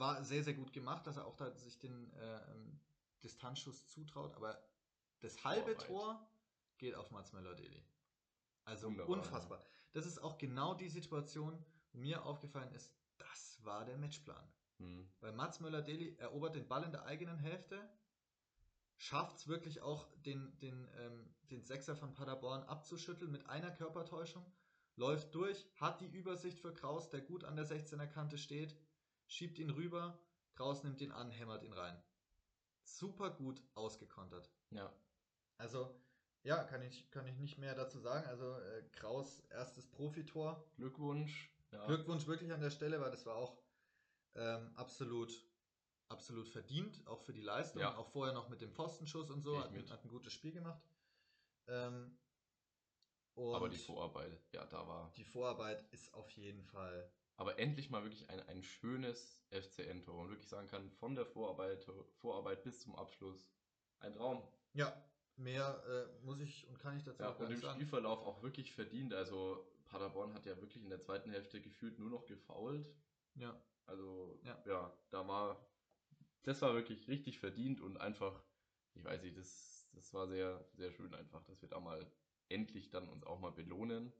war sehr, sehr gut gemacht, dass er auch da sich den äh, ähm, Distanzschuss zutraut, aber das halbe Vorarbeit. Tor geht auf Mats Möller-Deli. Also Wunderbar, unfassbar. Das ist auch genau die Situation, wo mir aufgefallen ist, das war der Matchplan. Hm. Weil Mats Möller-Deli erobert den Ball in der eigenen Hälfte, schafft es wirklich auch, den, den, ähm, den Sechser von Paderborn abzuschütteln mit einer Körpertäuschung, läuft durch, hat die Übersicht für Kraus, der gut an der 16er Kante steht, schiebt ihn rüber, Kraus nimmt ihn an, hämmert ihn rein. Super gut ausgekontert. Ja, Also, ja, kann ich, kann ich nicht mehr dazu sagen. Also, äh, Kraus erstes Profitor. Glückwunsch. Ja. Glückwunsch wirklich an der Stelle, weil das war auch ähm, absolut, absolut verdient, auch für die Leistung. Ja. Auch vorher noch mit dem Pfostenschuss und so, hat, hat ein gutes Spiel gemacht. Ähm, Aber die Vorarbeit, ja, da war. die Vorarbeit ist auf jeden Fall. Aber endlich mal wirklich ein, ein schönes FCN-Tor, wo man wirklich sagen kann, von der Vorarbeit, Vorarbeit bis zum Abschluss. Ein Traum. Ja, mehr äh, muss ich und kann ich dazu Ja, und im sagen. Spielverlauf auch wirklich verdient. Also Paderborn hat ja wirklich in der zweiten Hälfte gefühlt nur noch gefoult. Ja, Also Ja. ja, da war, das war wirklich richtig verdient und einfach, ich weiß nicht, das, das war sehr, sehr schön einfach, dass wir da mal endlich dann uns auch mal belohnen.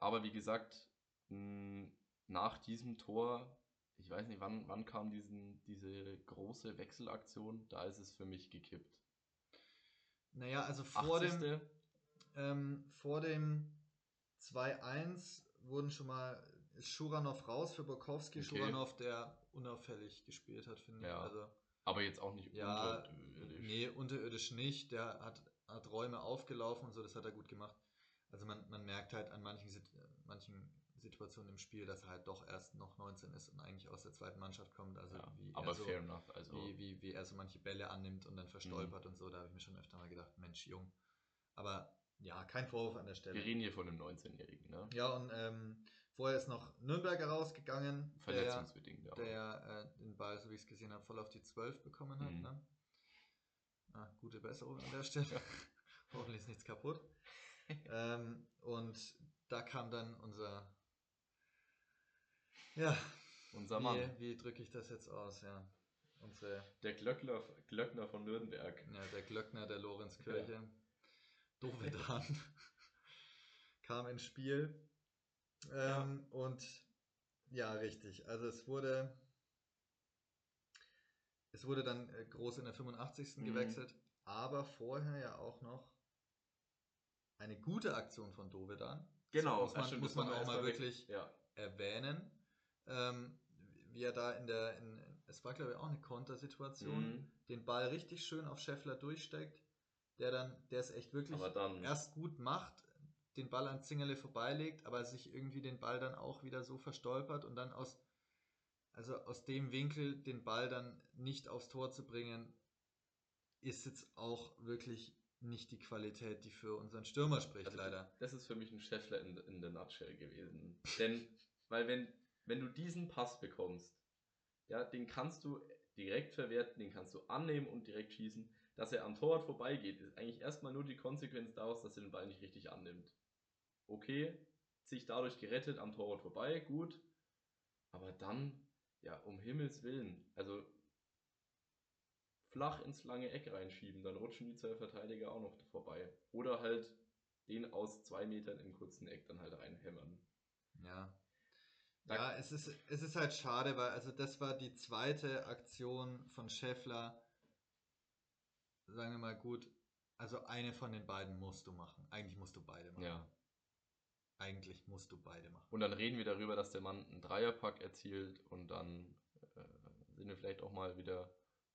Aber wie gesagt, mh, nach diesem Tor, ich weiß nicht, wann, wann kam diesen, diese große Wechselaktion, da ist es für mich gekippt. naja, also vor dem, 80. Ähm, vor dem 2-1 wurden schon mal Schuranov raus für Borkowski. Okay. Schuranov, der unauffällig gespielt hat, finde Ja. ich. Also, aber jetzt auch nicht ja, unterirdisch. nee, unterirdisch nicht. Der hat, hat Räume aufgelaufen und so, das hat er gut gemacht. Also man, man merkt halt an manchen, manchen Situationen im Spiel, dass er halt doch erst noch 19 ist und eigentlich aus der zweiten Mannschaft kommt. Also ja, wie aber er so, fair enough. Also, wie, wie, wie er so manche Bälle annimmt und dann Mhm. verstolpert und so, da habe ich mir schon öfter mal gedacht, Mensch, jung. Aber ja, kein Vorwurf an der Stelle. wir reden hier von einem 19-Jährigen, ne? Ja, und ähm, vorher ist noch Nürnberger rausgegangen, der, Verletzungsbedingt, ja. der äh, den Ball, so wie ich es gesehen habe, voll auf die 12 bekommen hat. Mhm. Ne? Ah, gute Besserung an der Stelle. *laughs* Hoffentlich ist nichts kaputt. ähm, und da kam dann unser, ja, Unser Mann. wie, wie drücke ich das jetzt aus? Ja, unsere, Der Glöckner, Glöckner von Nürnberg. ja, der Glöckner der Lorenzkirche, Dovedan, *laughs* kam ins Spiel. Ähm, Und ja, richtig. Also es wurde, es wurde dann äh, groß in der 85. Mhm. gewechselt, aber vorher ja auch noch eine gute Aktion von Dovedan. Genau, muss man, stimmt, muss das man auch mal wirklich Ja, erwähnen. Ähm, wie er da in der, in, es war glaube ich auch eine Kontersituation, Mhm. den Ball richtig schön auf Scheffler durchsteckt, der dann, der es echt wirklich erst gut macht, den Ball an Zingerle vorbeilegt, aber sich irgendwie den Ball dann auch wieder so verstolpert und dann aus, also aus dem Winkel den Ball dann nicht aufs Tor zu bringen, ist jetzt auch wirklich nicht die Qualität, die für unseren Stürmer spricht, Also leider. Das ist für mich ein Scheffler in, in der Nutshell gewesen. Denn, weil wenn, wenn du diesen Pass bekommst, ja, den kannst du direkt verwerten, den kannst du annehmen und direkt schießen. Dass er am Torwart vorbeigeht, ist eigentlich erstmal nur die Konsequenz daraus, dass er den Ball nicht richtig annimmt. Okay, sich dadurch gerettet am Torwart vorbei, gut. Aber dann, ja, um Himmels Willen, also flach ins lange Eck reinschieben, dann rutschen die zwei Verteidiger auch noch vorbei. Oder halt den aus zwei Metern im kurzen Eck dann halt reinhämmern. Ja. Ja, es ist, es ist halt schade, weil also das war die zweite Aktion von Scheffler. Sagen wir mal gut, also eine von den beiden musst du machen. Eigentlich musst du beide machen. Ja. Eigentlich musst du beide machen. Und dann reden wir darüber, dass der Mann einen Dreierpack erzielt und dann äh, sind wir vielleicht auch mal wieder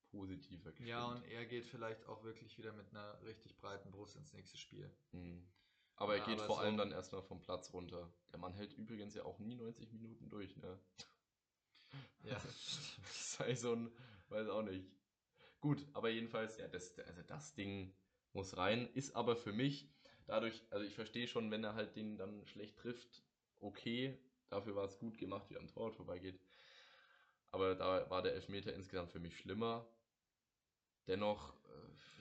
positiver gestimmt. Ja, und er geht vielleicht auch wirklich wieder mit einer richtig breiten Brust ins nächste Spiel. Mhm. Aber Ja, er geht aber vor allem dann erstmal vom Platz runter. Der Mann hält übrigens ja auch nie 90 Minuten durch, ne? Ja, *laughs* sei so ein, weiß auch nicht. Gut, aber jedenfalls, ja, das, also das Ding muss rein, ist aber für mich dadurch, also ich verstehe schon, wenn er halt den dann schlecht trifft, okay, dafür war es gut gemacht, wie er am Torwart vorbeigeht. Aber da war der Elfmeter insgesamt für mich schlimmer. Dennoch,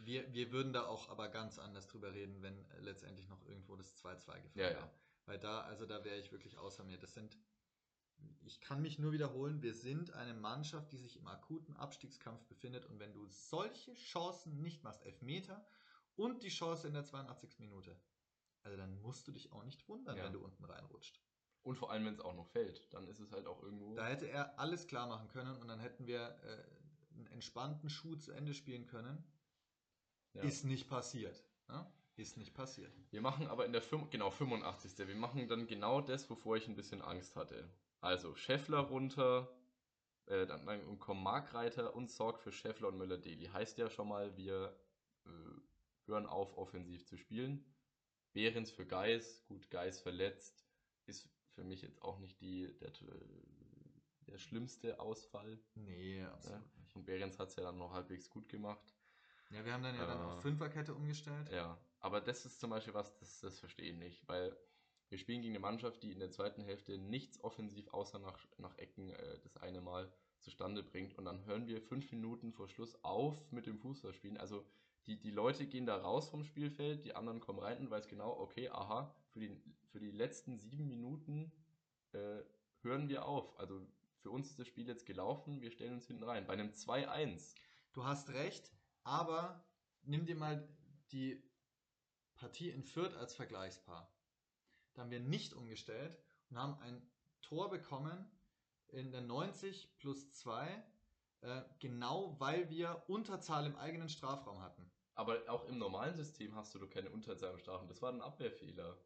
Wir, wir würden da auch aber ganz anders drüber reden, wenn äh, letztendlich noch irgendwo das 2-2 gefallen Ja, wäre. ja. Weil da, also da wäre ich wirklich außer mir. Das sind, ich kann mich nur wiederholen, wir sind eine Mannschaft, die sich im akuten Abstiegskampf befindet und wenn du solche Chancen nicht machst, Elfmeter und die Chance in der 82. Minute, also dann musst du dich auch nicht wundern, Ja. wenn du unten reinrutscht. und vor allem, wenn es auch noch fällt, dann ist es halt auch irgendwo. Da hätte er alles klar machen können und dann hätten wir äh, einen entspannten Schuh zu Ende spielen können. Ja. Ist nicht passiert. Ne? Ist nicht passiert. Wir machen aber in der fünf- genau 85. Wir machen dann genau das, wovor ich ein bisschen Angst hatte. Also Scheffler runter, äh, dann, dann kommen Markreiter und Sorg für Scheffler und Müller-Deli. Heißt ja schon mal, wir äh, hören auf, offensiv zu spielen. Behrens für Geis, gut, Geis verletzt, ist für mich jetzt auch nicht die, der, der schlimmste Ausfall. Nee, absolut nicht. Und Behrens hat es ja dann noch halbwegs gut gemacht. Ja, wir haben dann ja dann Äh, auf Fünferkette umgestellt. Ja, aber das ist zum Beispiel was, das, das verstehe ich nicht, weil wir spielen gegen eine Mannschaft, die in der zweiten Hälfte nichts offensiv außer nach, nach Ecken äh, das eine Mal zustande bringt und dann hören wir fünf Minuten vor Schluss auf mit dem Fußballspielen. Also die, die Leute gehen da raus vom Spielfeld, die anderen kommen rein und weiß genau, okay, aha, für die, für die letzten sieben Minuten äh, hören wir auf. Also für uns ist das Spiel jetzt gelaufen, wir stellen uns hinten rein. Bei einem 2-1. Du hast recht, aber nimm dir mal die Partie in Fürth als Vergleichspaar. Da haben wir nicht umgestellt und haben ein Tor bekommen in der 90 plus 2, äh, genau weil wir Unterzahl im eigenen Strafraum hatten. Aber auch im normalen System hast du doch keine Unterzahl im Strafraum. Das war ein Abwehrfehler.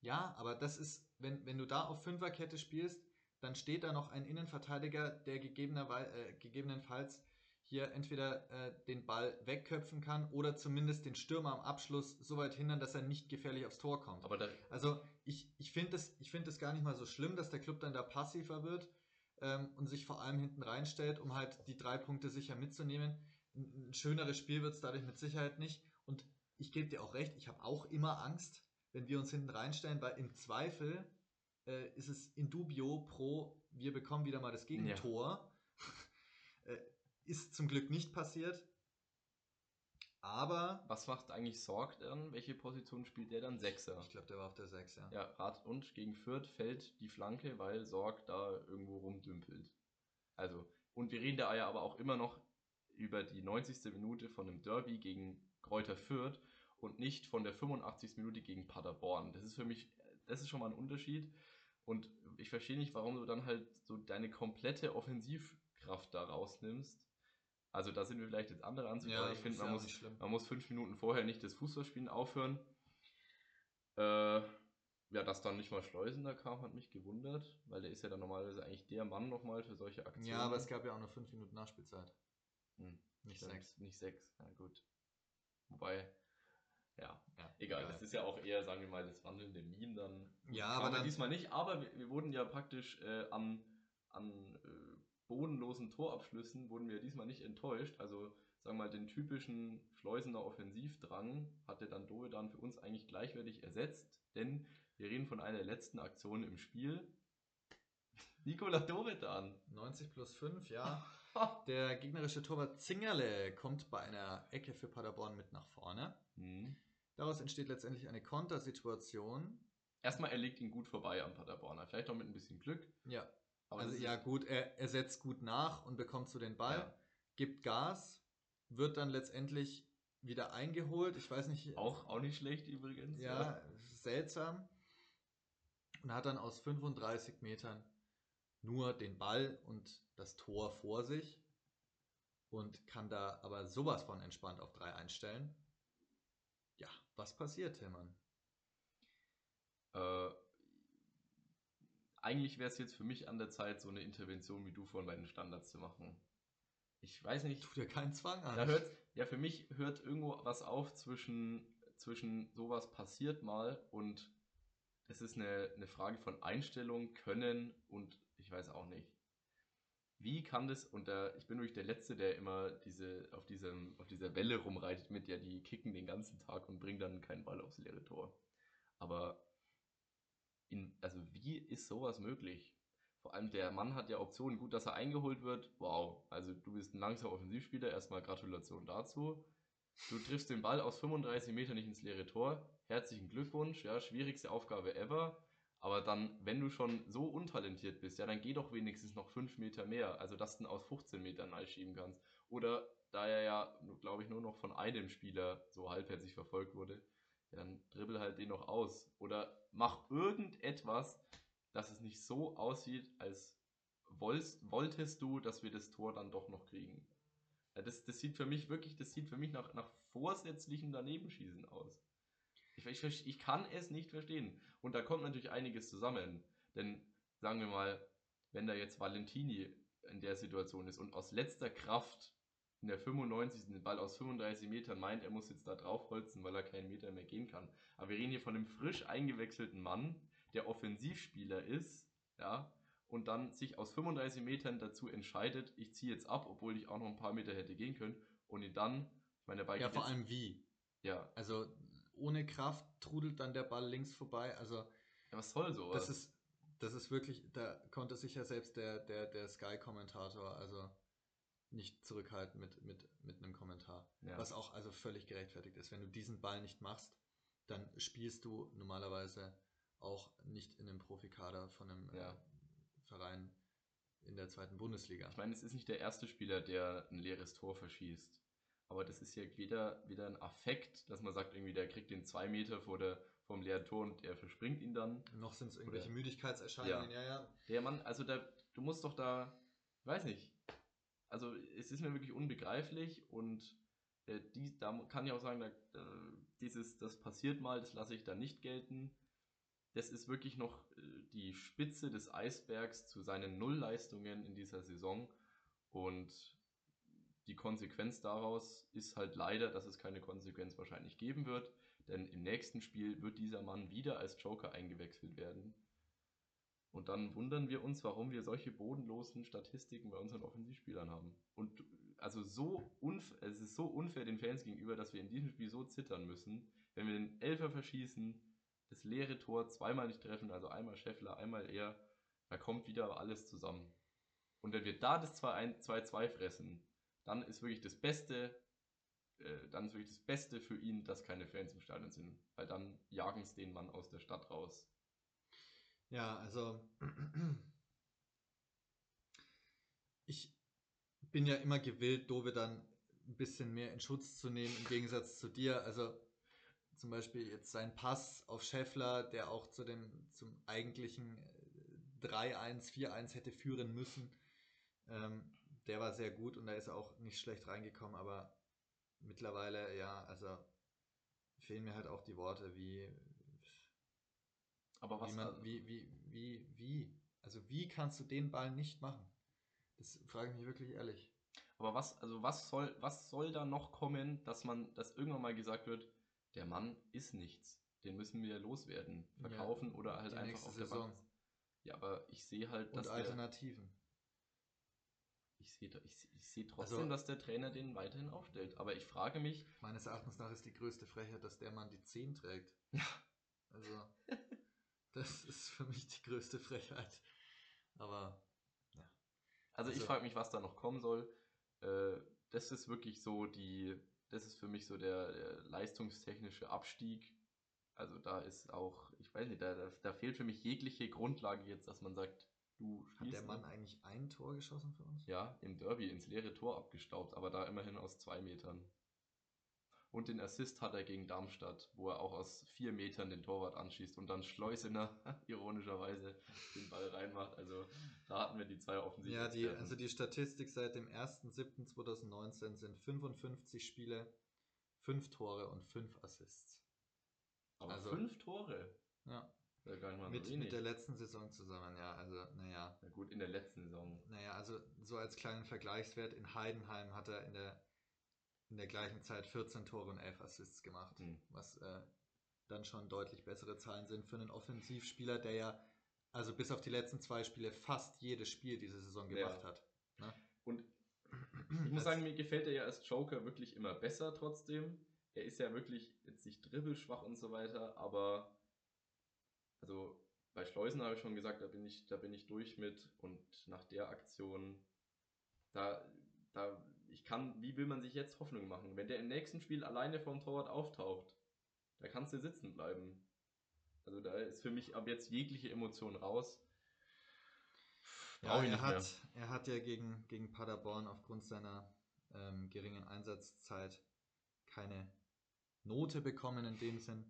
Ja, aber das ist, wenn, wenn du da auf Fünferkette spielst, dann steht da noch ein Innenverteidiger, der gegebenerwei- äh, gegebenenfalls hier entweder äh, den Ball wegköpfen kann oder zumindest den Stürmer am Abschluss so weit hindern, dass er nicht gefährlich aufs Tor kommt. Aber da, Also ich, ich finde ich find gar nicht mal so schlimm, dass der Club dann da passiver wird ähm, und sich vor allem hinten reinstellt, um halt die drei Punkte sicher mitzunehmen. Ein, ein schöneres Spiel wird es dadurch mit Sicherheit nicht. Und ich gebe dir auch recht, ich habe auch immer Angst, wenn wir uns hinten reinstellen, weil im Zweifel äh, ist es in dubio pro, wir bekommen wieder mal das Gegentor. äh, *laughs* ist zum Glück nicht passiert. Aber was macht eigentlich Sorg dann? Welche Position spielt der dann? Sechser. ich glaube, der war auf der 6, ja. Ja, Rad und gegen Fürth fällt die Flanke, weil Sorg da irgendwo rumdümpelt. Also, und wir reden da ja aber auch immer noch über die 90. Minute von einem Derby gegen Kräuter Fürth und nicht von der 85. Minute gegen Paderborn. Das ist für mich, das ist schon mal ein Unterschied. Und ich verstehe nicht, warum du dann halt so deine komplette Offensivkraft da rausnimmst. Also da sind wir vielleicht jetzt andere Ansicht, aber ich finde, ja man muss man muss fünf Minuten vorher nicht das Fußballspielen aufhören. Äh, ja, dass dann nicht mal Schleusender kam, hat mich gewundert, weil der ist ja dann normalerweise eigentlich der Mann nochmal für solche Aktionen. Ja, aber es gab ja auch nur 5 Minuten Nachspielzeit. Hm, Nicht stimmt, 6. Nicht sechs, ja gut. Wobei, ja, Ja, egal, das ist ja auch eher, sagen wir mal, das wandelnde Meme dann. Ja, aber dann- diesmal nicht, aber wir, wir wurden ja praktisch äh, an, an äh, bodenlosen Torabschlüssen wurden wir diesmal nicht enttäuscht. Also, sagen wir mal, den typischen Schleusener Offensivdrang hatte dann Dove dann für uns eigentlich gleichwertig ersetzt, denn wir reden von einer der letzten Aktionen im Spiel. *laughs* Nikola Dovedan. 90 plus 5, ja. *laughs* Der gegnerische Torwart Zingerle kommt bei einer Ecke für Paderborn mit nach vorne. Hm. Daraus entsteht letztendlich eine Kontersituation. Erstmal, er legt ihn gut vorbei am Paderborner. Vielleicht auch mit ein bisschen Glück. Ja, Aber also ja gut, er, er setzt gut nach und bekommt so den Ball, Ja. gibt Gas, wird dann letztendlich wieder eingeholt. Ich weiß nicht, Auch, auch nicht schlecht übrigens. ja, seltsam. Und hat dann aus 35 Metern nur den Ball und das Tor vor sich und kann da aber sowas von entspannt auf 3 einstellen. Ja, was passiert, Tillmann? Äh, eigentlich wäre es jetzt für mich an der Zeit, so eine Intervention wie du vorhin bei den Standards zu machen. Ich weiß nicht. Tu dir keinen Zwang an. Da hört, ja, für mich hört irgendwo was auf zwischen, zwischen sowas passiert mal und es ist eine, eine Frage von Einstellung, Können und ich weiß auch nicht. wie kann das, und da, ich bin wirklich der Letzte, der immer diese, auf, diesem, auf dieser Welle rumreitet mit, ja, die kicken den ganzen Tag und bringen dann keinen Ball aufs leere Tor. Aber in, also wie ist sowas möglich? Vor allem der Mann hat ja Optionen. Gut, dass er eingeholt wird. Wow. Also du bist ein langsamer Offensivspieler. Erstmal Gratulation dazu. Du triffst den Ball aus 35 Metern nicht ins leere Tor. Herzlichen Glückwunsch. Ja, schwierigste Aufgabe ever. Aber dann, wenn du schon so untalentiert bist, ja, dann geh doch wenigstens noch 5 Meter mehr. Also, dass du ihn aus 15 Metern einschieben kannst. Oder, da er ja, glaube ich, nur noch von einem Spieler so halbherzig verfolgt wurde, ja, dann dribbel halt den noch aus. Oder mach irgendetwas, dass es nicht so aussieht, als wollst, wolltest du, dass wir das Tor dann doch noch kriegen. Ja, das, das sieht für mich wirklich, das sieht für mich nach, nach vorsätzlichem Danebenschießen aus. Ich, ich, ich kann es nicht verstehen. Und da kommt natürlich einiges zusammen. Denn sagen wir mal, wenn da jetzt Valentini in der Situation ist und aus letzter Kraft in der 95. den Ball aus 35 Metern meint, er muss jetzt da draufholzen, weil er keinen Meter mehr gehen kann. Aber wir reden hier von einem frisch eingewechselten Mann, der Offensivspieler ist, ja, und dann sich aus 35 Metern dazu entscheidet, ich ziehe jetzt ab, obwohl ich auch noch ein paar Meter hätte gehen können, und ihn dann, ich meine, der Ball Ja, vor jetzt- allem wie. ja, Also ohne Kraft trudelt dann der Ball links vorbei. Also ja, was soll sowas? das ist, das ist wirklich, da konnte sich ja selbst der, der, der Sky-Kommentator also nicht zurückhalten mit, mit, mit einem Kommentar. ja. Was auch also völlig gerechtfertigt ist. Wenn du diesen Ball nicht machst, dann spielst du normalerweise auch nicht in einem Profikader von einem Ja. äh, Verein in der zweiten Bundesliga. Ich meine, es ist nicht der erste Spieler, der ein leeres Tor verschießt. Aber das ist ja wieder, wieder ein Affekt, dass man sagt, irgendwie, der kriegt den zwei Meter vor der, vom leeren Tor und er verspringt ihn dann. Noch sind es irgendwelche Oder- Müdigkeitserscheinungen, ja, ja. Der Mann, also da, du musst doch da, ich weiß nicht. Also es ist mir wirklich unbegreiflich und äh, die, da kann ich auch sagen, da, äh, dieses, das passiert mal, das lasse ich da nicht gelten. Das ist wirklich noch äh, die Spitze des Eisbergs zu seinen Nullleistungen in dieser Saison und die Konsequenz daraus ist halt leider, dass es keine Konsequenz wahrscheinlich geben wird, denn im nächsten Spiel wird dieser Mann wieder als Joker eingewechselt werden. Und dann wundern wir uns, warum wir solche bodenlosen Statistiken bei unseren Offensivspielern haben. Und also so es ist so unfair den Fans gegenüber, dass wir in diesem Spiel so zittern müssen, wenn wir den Elfer verschießen, das leere Tor zweimal nicht treffen, also einmal Scheffler, einmal er, da kommt wieder alles zusammen. Und wenn wir da das 2-2 fressen, dann ist wirklich das Beste, äh, dann ist wirklich das Beste für ihn, dass keine Fans im Stadion sind, weil dann jagen es den Mann aus der Stadt raus. Ja, also ich bin ja immer gewillt, Dove dann ein bisschen mehr in Schutz zu nehmen, im Gegensatz zu dir. Also zum Beispiel jetzt sein Pass auf Scheffler, der auch zu dem, zum eigentlichen äh, 3-1, 4-1 hätte führen müssen. Ähm, der war sehr gut und da ist er auch nicht schlecht reingekommen, aber mittlerweile, ja, also fehlen mir halt auch die Worte wie, Aber was wie, man, wie, wie, wie, wie? Also wie kannst du den Ball nicht machen? Das frage ich mich wirklich ehrlich. Aber was, also was soll, was soll da noch kommen, dass man, dass irgendwann mal gesagt wird, der Mann ist nichts. Den müssen wir loswerden, Ja, verkaufen oder halt einfach auf der Saison. Bank. Ja, aber ich sehe halt, dass Und der, Alternativen. ich sehe, ich, ich sehe trotzdem, Also- dass der Trainer den weiterhin aufstellt. Aber ich frage mich, Meines Erachtens nach ist die größte Frechheit, dass der Mann die 10 trägt. Ja. Also, *laughs* das ist für mich die größte Frechheit. Aber, also, ich Also- frage mich, was da noch kommen soll. Äh, das ist wirklich so die, das ist für mich so der, der leistungstechnische Abstieg. Also da ist auch, ich weiß nicht, da, da, da fehlt für mich jegliche Grundlage jetzt, dass man sagt, du hat spielst der Mann eigentlich ein Tor geschossen für uns? Ja, im Derby ins leere Tor abgestaubt, aber da immerhin aus zwei Metern. Und den Assist hat er gegen Darmstadt, wo er auch aus vier Metern den Torwart anschießt und dann Schleusener *laughs* ironischerweise den Ball reinmacht. Also da hatten wir die zwei offensiv. Ja, die, also die Statistik seit dem 1.7.2019 sind 55 Spiele, 5 Tore und 5 Assists. aber also- fünf Tore. Ja, mit, mit der letzten Saison zusammen, ja, also, naja. Na gut, in der letzten Saison. Naja, also so als kleinen Vergleichswert, in Heidenheim hat er in der, in der gleichen Zeit 14 Tore und 11 Assists gemacht, Hm. was äh, dann schon deutlich bessere Zahlen sind für einen Offensivspieler, der ja, also bis auf die letzten zwei Spiele, fast jedes Spiel diese Saison Ja. gemacht hat. Und *clears throat* ich muss sagen, mir gefällt er ja als Joker wirklich immer besser trotzdem. Er ist ja wirklich jetzt nicht dribbelschwach und so weiter, aber also bei Schleusen habe ich schon gesagt, da bin ich, da bin ich durch mit und nach der Aktion, da, da, ich kann, wie will man sich jetzt Hoffnung machen? Wenn der im nächsten Spiel alleine vorm Torwart auftaucht, da kannst du sitzen bleiben. Also da ist für mich ab jetzt jegliche Emotion raus. Ja, er hat, er hat ja gegen, gegen Paderborn aufgrund seiner ähm, geringen Einsatzzeit keine Note bekommen in dem Sinn.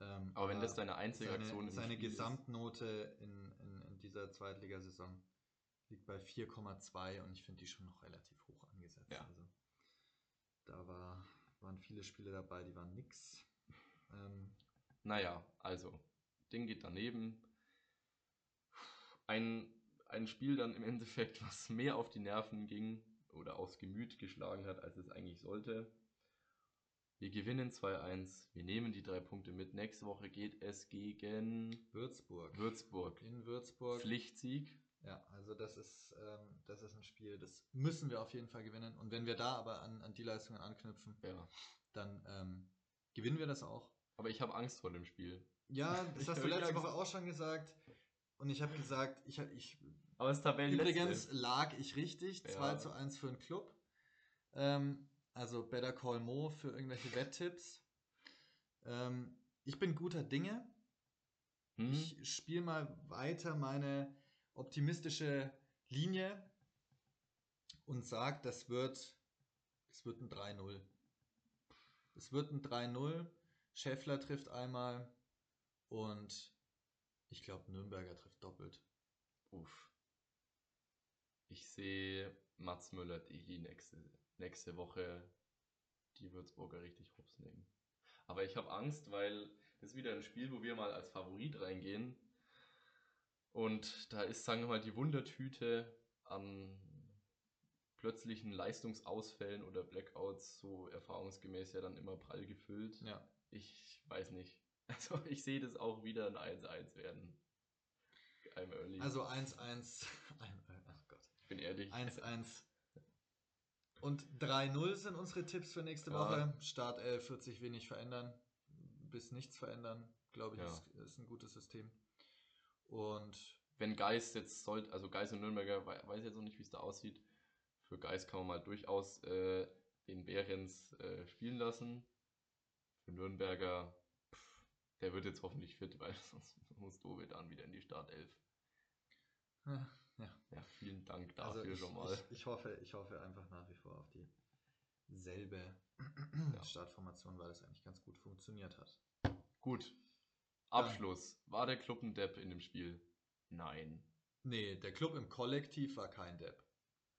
Ähm, aber wenn das deine einzige seine, Aktion ist. Seine Gesamtnote in, in, in dieser Zweitligasaison liegt bei 4,2 und ich finde die schon noch relativ hoch angesetzt. Ja. Also da war, waren viele Spiele dabei, die waren nix. Ähm, naja, also, Ding geht daneben. Ein, ein Spiel dann im Endeffekt, was mehr auf die Nerven ging oder aufs Gemüt geschlagen hat, als es eigentlich sollte. Wir gewinnen 2-1. Wir nehmen die drei Punkte mit. Nächste Woche geht es gegen Würzburg. Würzburg. In Würzburg. Pflichtsieg. Ja, also das ist, ähm, das ist ein Spiel, das müssen wir auf jeden Fall gewinnen. Und wenn wir da aber an, an die Leistungen anknüpfen, ja. dann ähm, gewinnen wir das auch. Aber ich habe Angst vor dem Spiel. Ja, *laughs* das hast du letzte Woche auch schon gesagt. Und ich habe gesagt, ich, ich aber es Übrigens lag ich richtig, 2 ja. zu 1 für den Club. Ähm, also Better Call Mo für irgendwelche Wetttipps. Ähm, ich bin guter Dinge. Hm. Ich spiele mal weiter meine optimistische Linie und sage, das wird, das wird ein 3-0. Es wird ein 3-0. Scheffler trifft einmal und ich glaube, Nürnberger trifft doppelt. Uff. Ich sehe Mats Müller die nächste nächste Woche die Würzburger richtig hops nehmen. Aber ich habe Angst, weil das ist wieder ein Spiel, wo wir mal als Favorit reingehen. Und da ist, sagen wir mal, die Wundertüte an plötzlichen Leistungsausfällen oder Blackouts so erfahrungsgemäß ja dann immer prall gefüllt. Ja. Ich weiß nicht. *laughs* Also ich sehe das auch wieder ein 1-1 werden. I'm early. Also 1-1. *laughs* Ach Gott. Ich bin ehrlich. 1-1 und 3-0 sind unsere Tipps für nächste Woche. Ja. Startelf wird sich wenig verändern, bis nichts verändern, glaube ich, ja. ist, ist, ein gutes System. Und wenn Geist jetzt sollte, also Geist und Nürnberger, weiß jetzt noch nicht, wie es da aussieht. Für Geist kann man mal durchaus äh, den Behrens äh, spielen lassen. Für Nürnberger, pff, der wird jetzt hoffentlich fit, *laughs* weil sonst muss Dove dann wieder in die Startelf. Ja. Ja. ja, vielen Dank dafür also ich, schon mal. Ich, ich, hoffe, ich hoffe einfach nach wie vor auf dieselbe ja. *clears throat* Startformation, weil es eigentlich ganz gut funktioniert hat. Gut. Abschluss. War der Club ein Depp in dem Spiel? Nein. Nee, der Club im Kollektiv war kein Depp.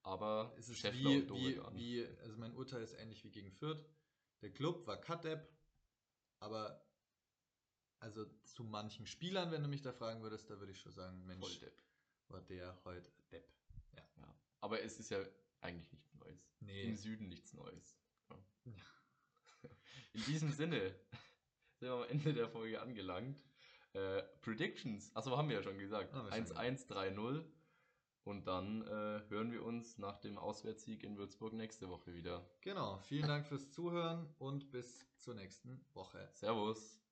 Aber es ist wie, wie, wie, also mein Urteil ist ähnlich wie gegen Fürth. Der Club war Cut-Depp, aber also zu manchen Spielern, wenn du mich da fragen würdest, da würde ich schon sagen, Mensch, war der heute Depp. Ja. ja. Aber es ist ja eigentlich nichts Neues. Nee. Im Süden nichts Neues. Ja. In diesem Sinne *laughs* sind wir am Ende der Folge angelangt. Äh, Predictions, achso, haben wir ja schon gesagt. 1-1-3-0. Und dann äh, hören wir uns nach dem Auswärtssieg in Würzburg nächste Woche wieder. Genau, vielen Dank fürs Zuhören und bis zur nächsten Woche. Servus.